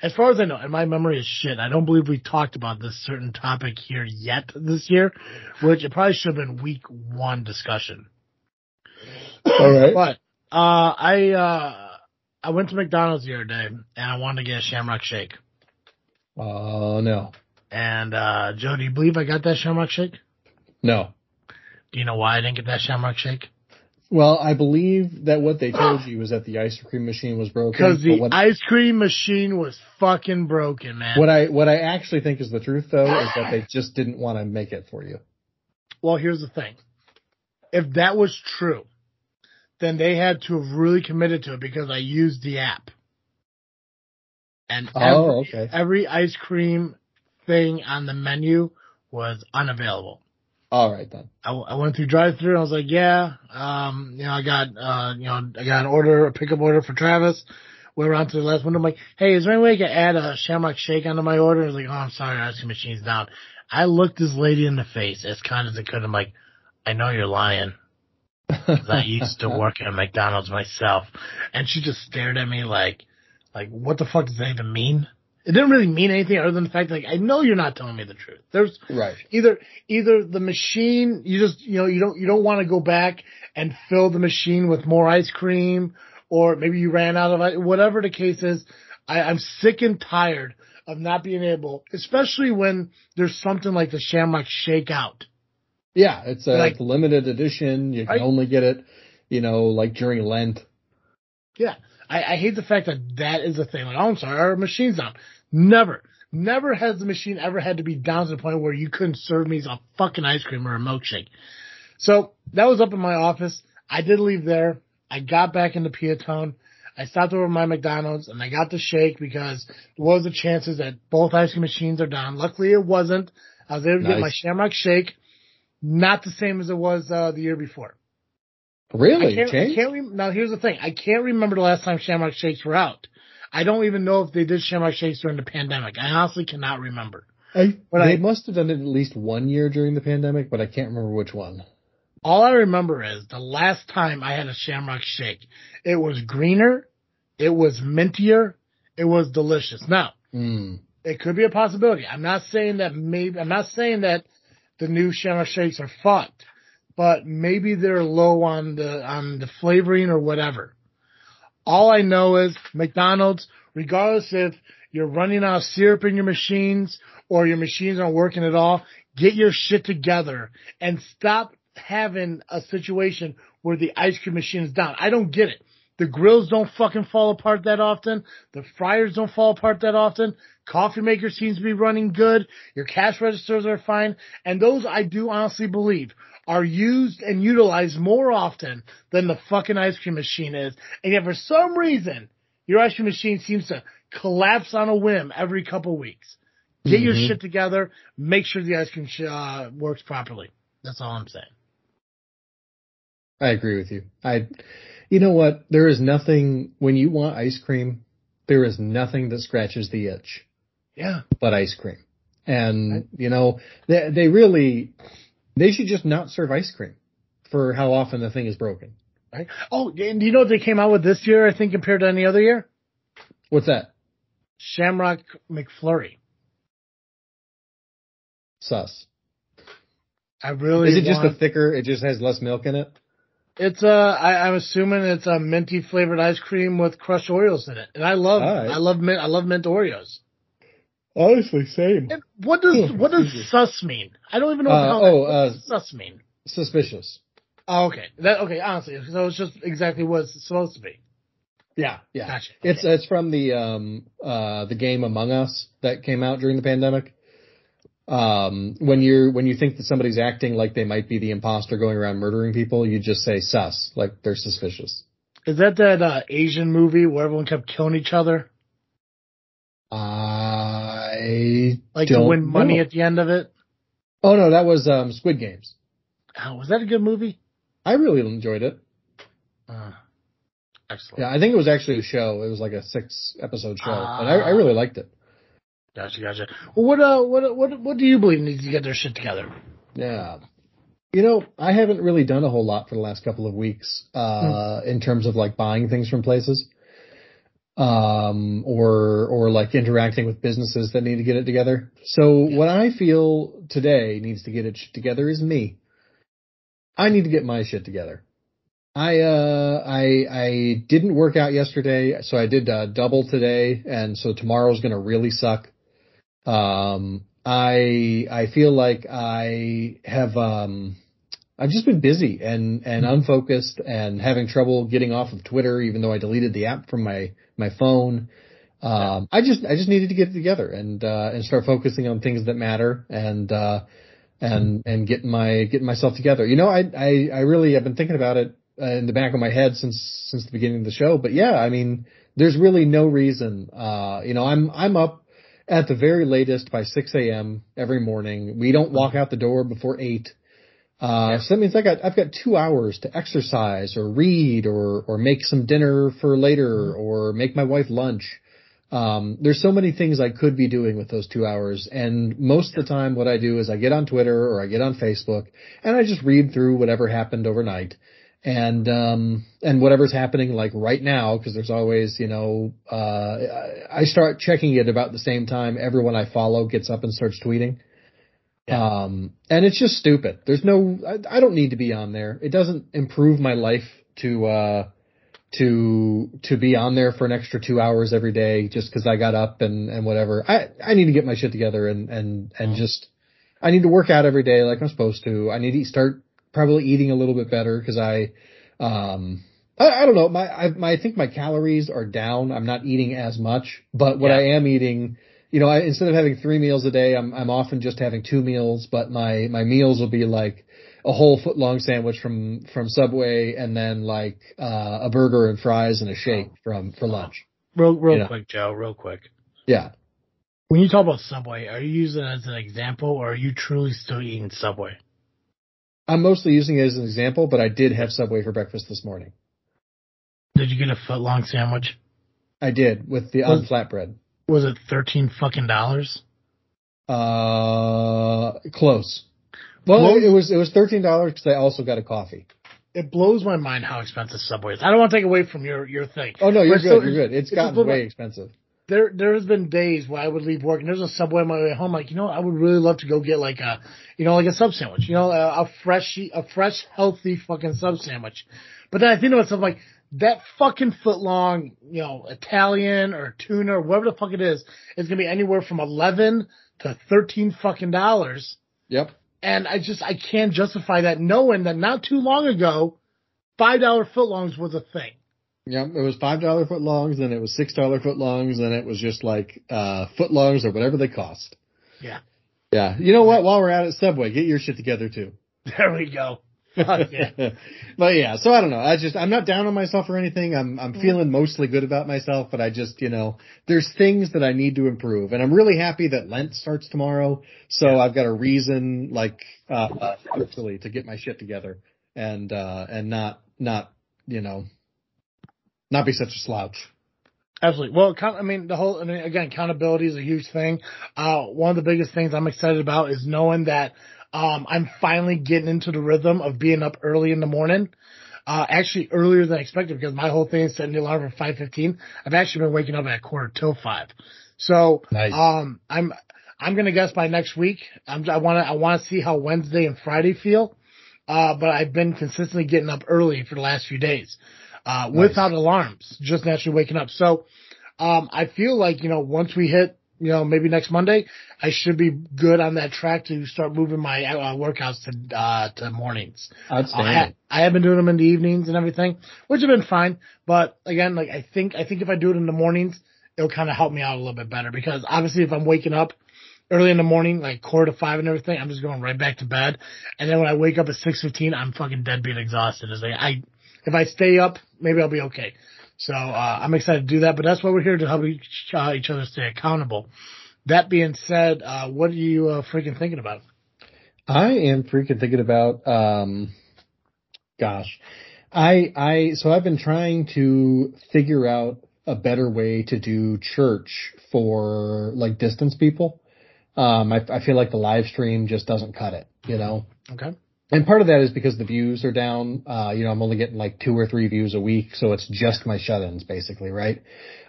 as far as I know, and my memory is shit. I don't believe we talked about this certain topic here yet this year, which it probably should have been week one discussion. All right. But uh, I uh, I went to McDonald's the other day and I wanted to get a Shamrock Shake. Oh, no. And uh, Joe, do you believe I got that Shamrock Shake? No. Do you know why I didn't get that Shamrock Shake? Well, I believe that what they told you was that the ice cream machine was broken. Because the what, ice cream machine was fucking broken, man. what I what I actually think is the truth, though, is that they just didn't want to make it for you. Well, here's the thing. If that was true, then they had to have really committed to it because I used the app. And Oh, okay. every ice cream thing on the menu was unavailable. All right then. I, I went through drive through and I was like, yeah, um, you know, I got, uh, you know, I got an order, a pickup order for Travis. Went around to the last window. I'm like, hey, is there any way I can add a Shamrock Shake onto my order? I was like, oh, I'm sorry, our ice machine's down. I looked this lady in the face as kind as I could. I'm like, I know you're lying. I used to work at McDonald's myself. And she just stared at me like, like, what the fuck does that even mean? It didn't really mean anything other than the fact that, like, I know you're not telling me the truth. There's Right. either, either the machine, you just, you know, you don't, you don't want to go back and fill the machine with more ice cream, or maybe you ran out of it, whatever the case is. I, I'm sick and tired of not being able, especially when there's something like the Shamrock Shakeout. Yeah, it's a Like- it's limited edition. You can Right. only get it, you know, like during Lent. Yeah. I, I hate the fact that that is a thing. Like, oh, I'm sorry, our machine's down. Never, never has the machine ever had to be down to the point where you couldn't serve me a fucking ice cream or a milkshake. So that was up in my office. I did leave there. I got back into Piatone. I stopped over at my McDonald's and I got the shake because there was the chances that both ice cream machines are down. Luckily it wasn't. I was able to get my Shamrock shake. Not the same as it was uh, the year before. Really? I can't, I can't rem- now here's the thing. I can't remember the last time Shamrock Shakes were out. I don't even know if they did Shamrock Shakes during the pandemic. I honestly cannot remember. I, But they I- must have done it at least one year during the pandemic, but I can't remember which one. All I remember is the last time I had a Shamrock Shake. It was greener. It was mintier. It was delicious. Now, Mm. it could be a possibility. I'm not saying that maybe, I'm not saying that the new Shamrock Shakes are fucked, but maybe they're low on the, on the flavoring or whatever. All I know is McDonald's, regardless if you're running out of syrup in your machines or your machines aren't working at all, get your shit together and stop having a situation where the ice cream machine is down. I don't get it. The grills don't fucking fall apart that often. The fryers don't fall apart that often. Coffee maker seems to be running good. Your cash registers are fine. And those I do honestly believe are used and utilized more often than the fucking ice cream machine is. And yet for some reason, your ice cream machine seems to collapse on a whim every couple weeks. Get your Mhm. shit together. Make sure the ice cream sh- uh, works properly. That's all I'm saying. I agree with you. I, you know what? There is nothing when you want ice cream. There is nothing that scratches the itch Yeah. but ice cream. And you know they they really they should just not serve ice cream for how often the thing is broken. Right. Oh, and do you know what they came out with this year? I think compared to any other year, What's that? Shamrock McFlurry. Sus. I really Is it just a thicker? It just has less milk in it. It's uh, I, I'm assuming it's a minty flavored ice cream with crushed Oreos in it, and I love, right. I love mint, I love mint Oreos. Honestly, same. And what does what does sus mean? I don't even know what Uh, hell oh, that, uh, sus mean. Suspicious. Oh, okay, that okay. Honestly, so it's just exactly what it's supposed to be. Yeah, yeah. Gotcha. It's Okay. it's from the um uh the game Among Us that came out during the pandemic. Um, when you're when you think that somebody's acting like they might be the imposter going around murdering people, you just say sus, like they're suspicious. Is that that uh, Asian movie where everyone kept killing each other, I like to win money know. at the end of it? Oh no, that was um Squid Games. Oh, was that a good movie? I really enjoyed it. Uh, excellent. Yeah, I think it was actually a show. It was like a six episode show, Ah. and I, I really liked it. Gotcha, gotcha. Well, what uh, what what what do you believe needs to get their shit together? Yeah. You know, I haven't really done a whole lot for the last couple of weeks, uh, in terms of like buying things from places. Um, or, or like interacting with businesses that need to get it together. So what I feel today needs to get it together is me. I need to get my shit together. I, uh, I, I didn't work out yesterday, so I did, uh, double today, and so tomorrow's gonna really suck. Um, I I feel like I have um I've just been busy and and unfocused and having trouble getting off of Twitter even though I deleted the app from my my phone. Um I just I just needed to get it together and uh and start focusing on things that matter and uh and and getting my getting myself together. You know, I I I really have been thinking about it uh, in the back of my head since since the beginning of the show, but yeah, I mean, there's really no reason uh you know, I'm I'm up at the very latest by 6 a.m. every morning. We don't walk out the door before 8. Uh, so that means I got, I've got two hours to exercise or read or, or make some dinner for later or make my wife lunch. Um, there's so many things I could be doing with those two hours. And most of the time what I do is I get on Twitter or I get on Facebook and I just read through whatever happened overnight. and um and whatever's happening like right now because there's always you know uh I start checking it about the same time everyone I follow gets up and starts tweeting. Yeah. Um and it's just stupid. There's no I, I don't need to be on there. It doesn't improve my life to uh to to be on there for an extra 2 hours every day just cuz I got up and and whatever. I I need to get my shit together and and and just I need to work out every day like I'm supposed to. I need to start probably eating a little bit better because I, um, I, I, don't know. My, I, my, I think my calories are down. I'm not eating as much, but what Yeah. I am eating, you know, I, instead of having three meals a day, I'm, I'm often just having two meals, but my, my meals will be like a whole foot long sandwich from, from Subway and then like, uh, a burger and fries and a shake from, for lunch. Real, real Yeah. quick, Joe. Real quick. Yeah. When you talk about Subway, are you using it as an example, or are you truly still eating Subway? I'm mostly using it as an example, but I did have Subway for breakfast this morning. Did you get a foot long sandwich? I did with the on flatbread. Was it thirteen fucking dollars? Uh, close. Well, it was it was thirteen dollars because I also got a coffee. It blows my mind how expensive Subway is. I don't want to take away from your your thing. Oh no, you're But good. still, you're good. It's it just gotten way expensive. there there has been days where I would leave work and there's a Subway on my way home. Like you know, I would really love to go get like a, you know, like a sub sandwich. You know, a, a fresh a fresh healthy fucking sub sandwich. But then I think to myself like that fucking foot long, you know, Italian or tuna or whatever the fuck it is, is gonna be anywhere from eleven to thirteen fucking dollars. Yep. And I just I can't justify that knowing that not too long ago, five dollar footlongs was a thing. Yep. It was five dollar foot longs, then it was six dollar foot longs, then it was just like uh foot longs or whatever they cost. Yeah. Yeah. You know what? While we're at it, Subway, get your shit together too. There we go. Yeah. but yeah, so I don't know. I just I'm not down on myself or anything. I'm I'm feeling mostly good about myself, but I just you know there's things that I need to improve, and I'm really happy that Lent starts tomorrow. So I've got a reason like uh, uh actually to get my shit together and uh and not not you know not be such a slouch. Absolutely. Well, I mean, the whole, I mean, again, accountability is a huge thing. Uh, one of the biggest things I'm excited about is knowing that, um, I'm finally getting into the rhythm of being up early in the morning. Uh, actually earlier than I expected because my whole thing is setting the alarm for 5.15. I've actually been waking up at a quarter till five. So, Nice. um, I'm, I'm going to guess by next week. I'm, I want to, I want to see how Wednesday and Friday feel. Uh, but I've been consistently getting up early for the last few days, uh, Nice. without alarms, just naturally waking up. So, um, I feel like, you know, once we hit, you know, maybe next Monday, I should be good on that track to start moving my uh, workouts to, uh, to mornings. I, Outstanding. I have been doing them in the evenings and everything, which have been fine. But again, like I think, I think if I do it in the mornings, it'll kind of help me out a little bit better because obviously if I'm waking up early in the morning, like quarter to five and everything, I'm just going right back to bed. And then when I wake up at 6.15, I'm fucking dead deadbeat exhausted. It's like, I, if I stay up, maybe I'll be okay. So, uh, I'm excited to do that, but that's why we're here to help each, uh, each other stay accountable. That being said, uh, what are you, uh, freaking thinking about? I am freaking thinking about um gosh. I I so I've been trying to figure out a better way to do church for like distance people. Um I I feel like the live stream just doesn't cut it, you know. Okay. And part of that is because the views are down. Uh, you know, I'm only getting like two or three views a week, so it's just my shut-ins basically, right?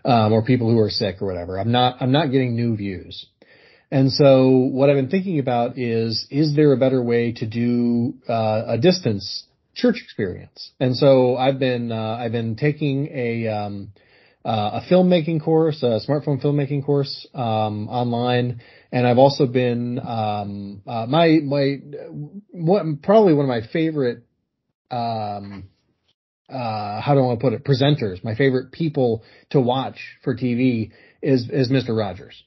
Um, or people who are sick or whatever. I'm not, I'm not getting new views. And so what I've been thinking about is, is there a better way to do, uh, a distance church experience? And so I've been, uh, I've been taking a, um, uh, a filmmaking course, a smartphone filmmaking course, um, online. And I've also been, um, uh, my, my, what, probably one of my favorite, um, uh, how do I want to put it? Presenters. My favorite people to watch for TV is, is Mr. Rogers.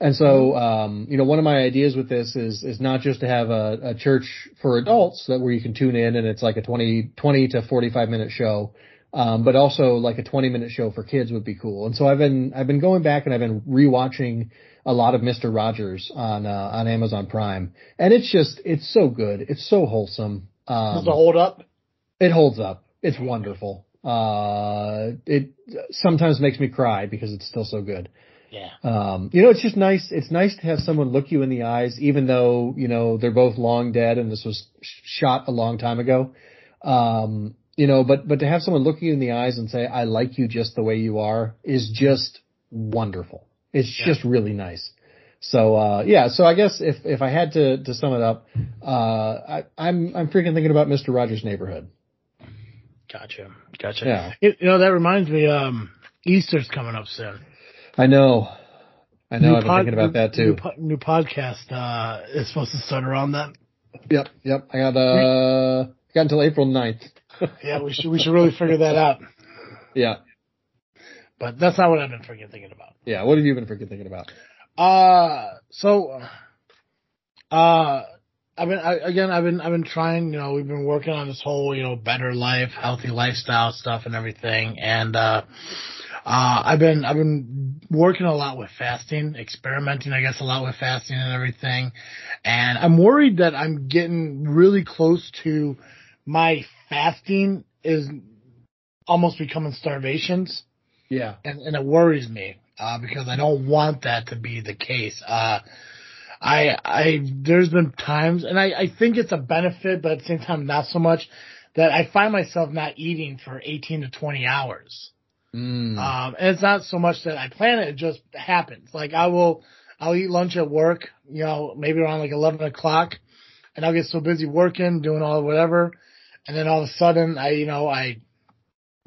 And so, um, you know, one of my ideas with this is, is not just to have a, a church for adults that where you can tune in and it's like a 20, 20 to 45 minute show. Um, but also like a 20 minute show for kids would be cool. And so I've been, I've been going back and I've been rewatching a lot of Mr. Rogers on, uh, on Amazon Prime. And it's just, it's so good. It's so wholesome. Um, Does it hold up? it holds up. It's wonderful. Uh, it sometimes makes me cry because it's still so good. Yeah. Um, you know, it's just nice. It's nice to have someone look you in the eyes, even though, you know, they're both long dead and this was sh- shot a long time ago. Um, you know, but but to have someone look you in the eyes and say, "I like you just the way you are," is just wonderful. It's yeah. just really nice. So uh, yeah, so I guess if if I had to to sum it up, uh, I, I'm I'm freaking thinking about Mister Rogers' Neighborhood. Gotcha, gotcha. Yeah. You, you know that reminds me. Um, Easter's coming up soon. I know. I know. New I've been pod, thinking about that too. New, po- new podcast uh, is supposed to start around that. Yep, yep. I got uh got until April 9th. yeah, we should we should really figure that out. Yeah. But that's not what I've been freaking thinking about. Yeah, what have you been freaking thinking about? Uh so uh I've been I, again I've been I've been trying, you know, we've been working on this whole, you know, better life, healthy lifestyle stuff and everything and uh uh, I've been I've been working a lot with fasting, experimenting, I guess, a lot with fasting and everything, and I'm worried that I'm getting really close to my fasting is almost becoming starvations. Yeah, and and it worries me uh, because I don't want that to be the case. Uh, I I there's been times, and I I think it's a benefit, but at the same time not so much that I find myself not eating for 18 to 20 hours. Mm. Um, and it's not so much that I plan it; it just happens. Like I will, I'll eat lunch at work, you know, maybe around like eleven o'clock, and I'll get so busy working, doing all whatever, and then all of a sudden, I, you know, I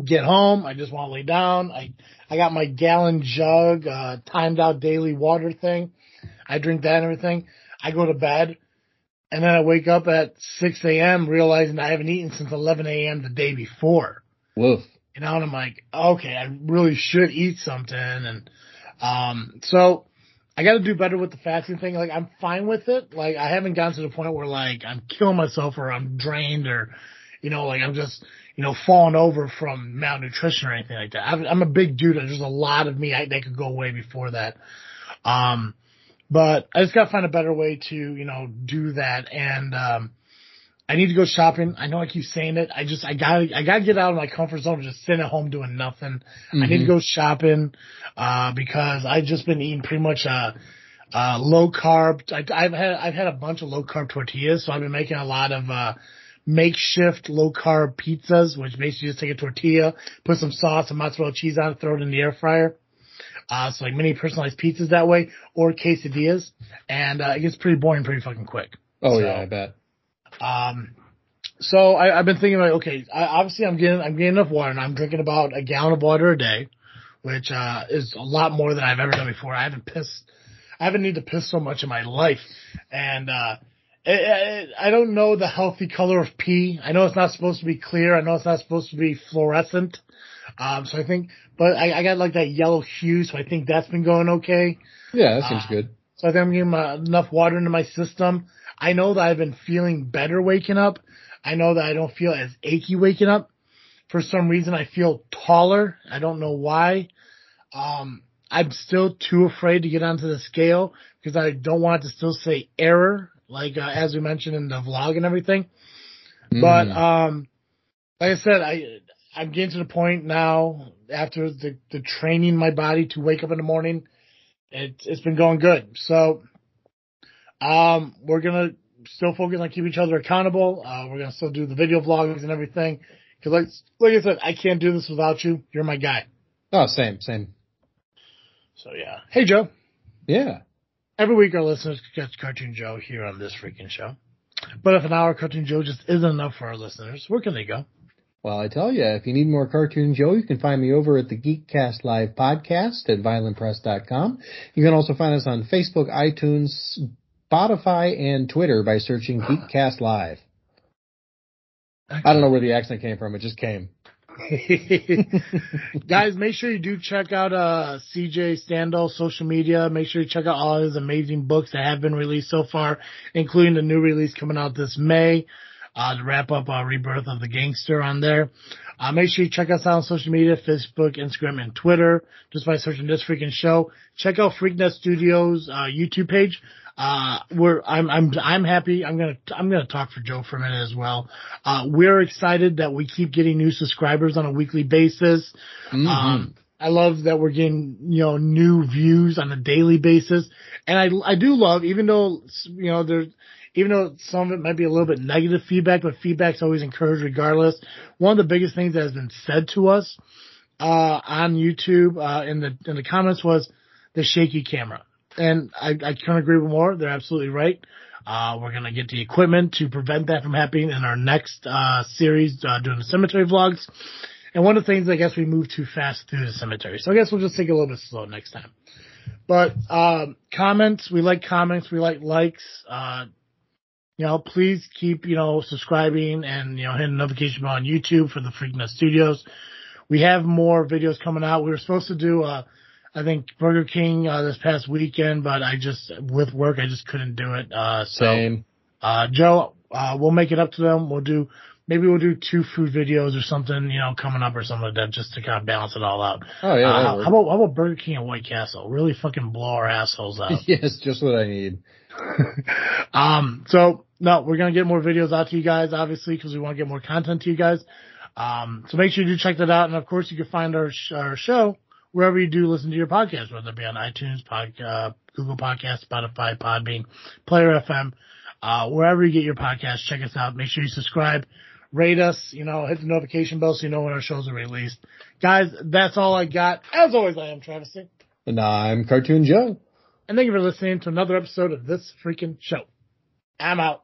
get home, I just want to lay down. I, I got my gallon jug, uh, timed out daily water thing. I drink that and everything. I go to bed, and then I wake up at six a.m. realizing I haven't eaten since eleven a.m. the day before. Woof you know, and I'm like, okay, I really should eat something. And, um, so I got to do better with the fasting thing. Like I'm fine with it. Like I haven't gotten to the point where like I'm killing myself or I'm drained or, you know, like I'm just, you know, falling over from malnutrition or anything like that. I'm, I'm a big dude. There's a lot of me I, that could go away before that. Um, but I just got to find a better way to, you know, do that. And, um, I need to go shopping. I know I keep saying it. I just I gotta, I got to get out of my comfort zone. and Just sit at home doing nothing. Mm-hmm. I need to mm-hmm. go shopping uh, because I've just been eating pretty much uh, uh, low carb. I, have had I've had a bunch of low carb tortillas, so I've been making a lot of uh, makeshift low carb pizzas, which basically just take a tortilla, put some sauce and mozzarella cheese on it, throw it in the air fryer. Uh, so like many personalized pizzas that way, or quesadillas, and uh, it gets pretty boring pretty fucking quick. Oh so, yeah, I bet. Um, so I, have been thinking like, okay, I, obviously I'm getting I'm getting enough water, and I'm drinking about a gallon of water a day, which uh, is a lot more than I've ever done before. I haven't pissed, I haven't needed to piss so much in my life, and uh, I don't know the healthy color of pee. I know it's not supposed to be clear. I know it's not supposed to be fluorescent. Um, so I think, but I, I got like that yellow hue, so I think that's been going okay. Yeah, that seems uh, good. So I think I'm getting my, enough water into my system. I know that I've been feeling better waking up. I know that I don't feel as achy waking up. For some reason, I feel taller. I don't know why. Um, I'm still too afraid to get onto the scale because I don't want to still say error, like uh, as we mentioned in the vlog and everything. Mm. But um, like I said, I I'm getting to the point now after the the training my body to wake up in the morning. It's it's been going good. So um, we're gonna still focus on keeping each other accountable. Uh, we're gonna still do the video vlogs and everything. Cause like, like I said, I can't do this without you. You're my guy. Oh, same, same. So yeah. Hey Joe. Yeah. Every week our listeners can catch Cartoon Joe here on this freaking show. But if an hour Cartoon Joe just isn't enough for our listeners, where can they go? Well, I tell you, if you need more Cartoon Joe, you can find me over at the Geekcast Live podcast at violentpress.com. You can also find us on Facebook, iTunes, Spotify and Twitter by searching Geekcast Live. I don't know where the accent came from. It just came. Guys, make sure you do check out uh, CJ Standal social media. Make sure you check out all his amazing books that have been released so far, including the new release coming out this May uh, to wrap up uh, Rebirth of the Gangster on there. Uh, make sure you check us out on social media, Facebook, Instagram, and Twitter, just by searching this freaking show. Check out Freaknet Studios uh, YouTube page. Uh, we're, I'm, I'm, I'm happy. I'm gonna, I'm gonna talk for Joe for a minute as well. Uh, we're excited that we keep getting new subscribers on a weekly basis. Mm-hmm. Um, I love that we're getting, you know, new views on a daily basis. And I, I do love, even though, you know, there's, even though some of it might be a little bit negative feedback, but feedback's always encouraged regardless. One of the biggest things that has been said to us, uh, on YouTube, uh, in the, in the comments was the shaky camera. And I, I couldn't agree with more. They're absolutely right. Uh, we're gonna get the equipment to prevent that from happening in our next, uh, series, uh, doing the cemetery vlogs. And one of the things I guess we moved too fast through the cemetery. So I guess we'll just take a little bit slow next time. But um, comments, we like comments, we like likes. Uh, you know, please keep you know subscribing and you know hitting the notification bell on YouTube for the Freaknet Studios. We have more videos coming out. We were supposed to do, uh, I think Burger King uh, this past weekend, but I just with work I just couldn't do it. Uh, so, Same. uh, Joe, uh, we'll make it up to them. We'll do maybe we'll do two food videos or something, you know, coming up or something like that, just to kind of balance it all out. Oh yeah. Uh, how about how about Burger King and White Castle? Really fucking blow our assholes out. yes, just what I need. um, so no, we're gonna get more videos out to you guys, obviously, because we want to get more content to you guys. Um, so make sure you do check that out, and of course, you can find our sh- our show wherever you do listen to your podcast, whether it be on iTunes, pod, uh, Google Podcast, Spotify, Podbean, Player FM, uh, wherever you get your podcast. Check us out. Make sure you subscribe, rate us, you know, hit the notification bell so you know when our shows are released. Guys, that's all I got. As always, I am Travis Singh. And I'm Cartoon Joe. And thank you for listening to another episode of this freaking show. I'm out.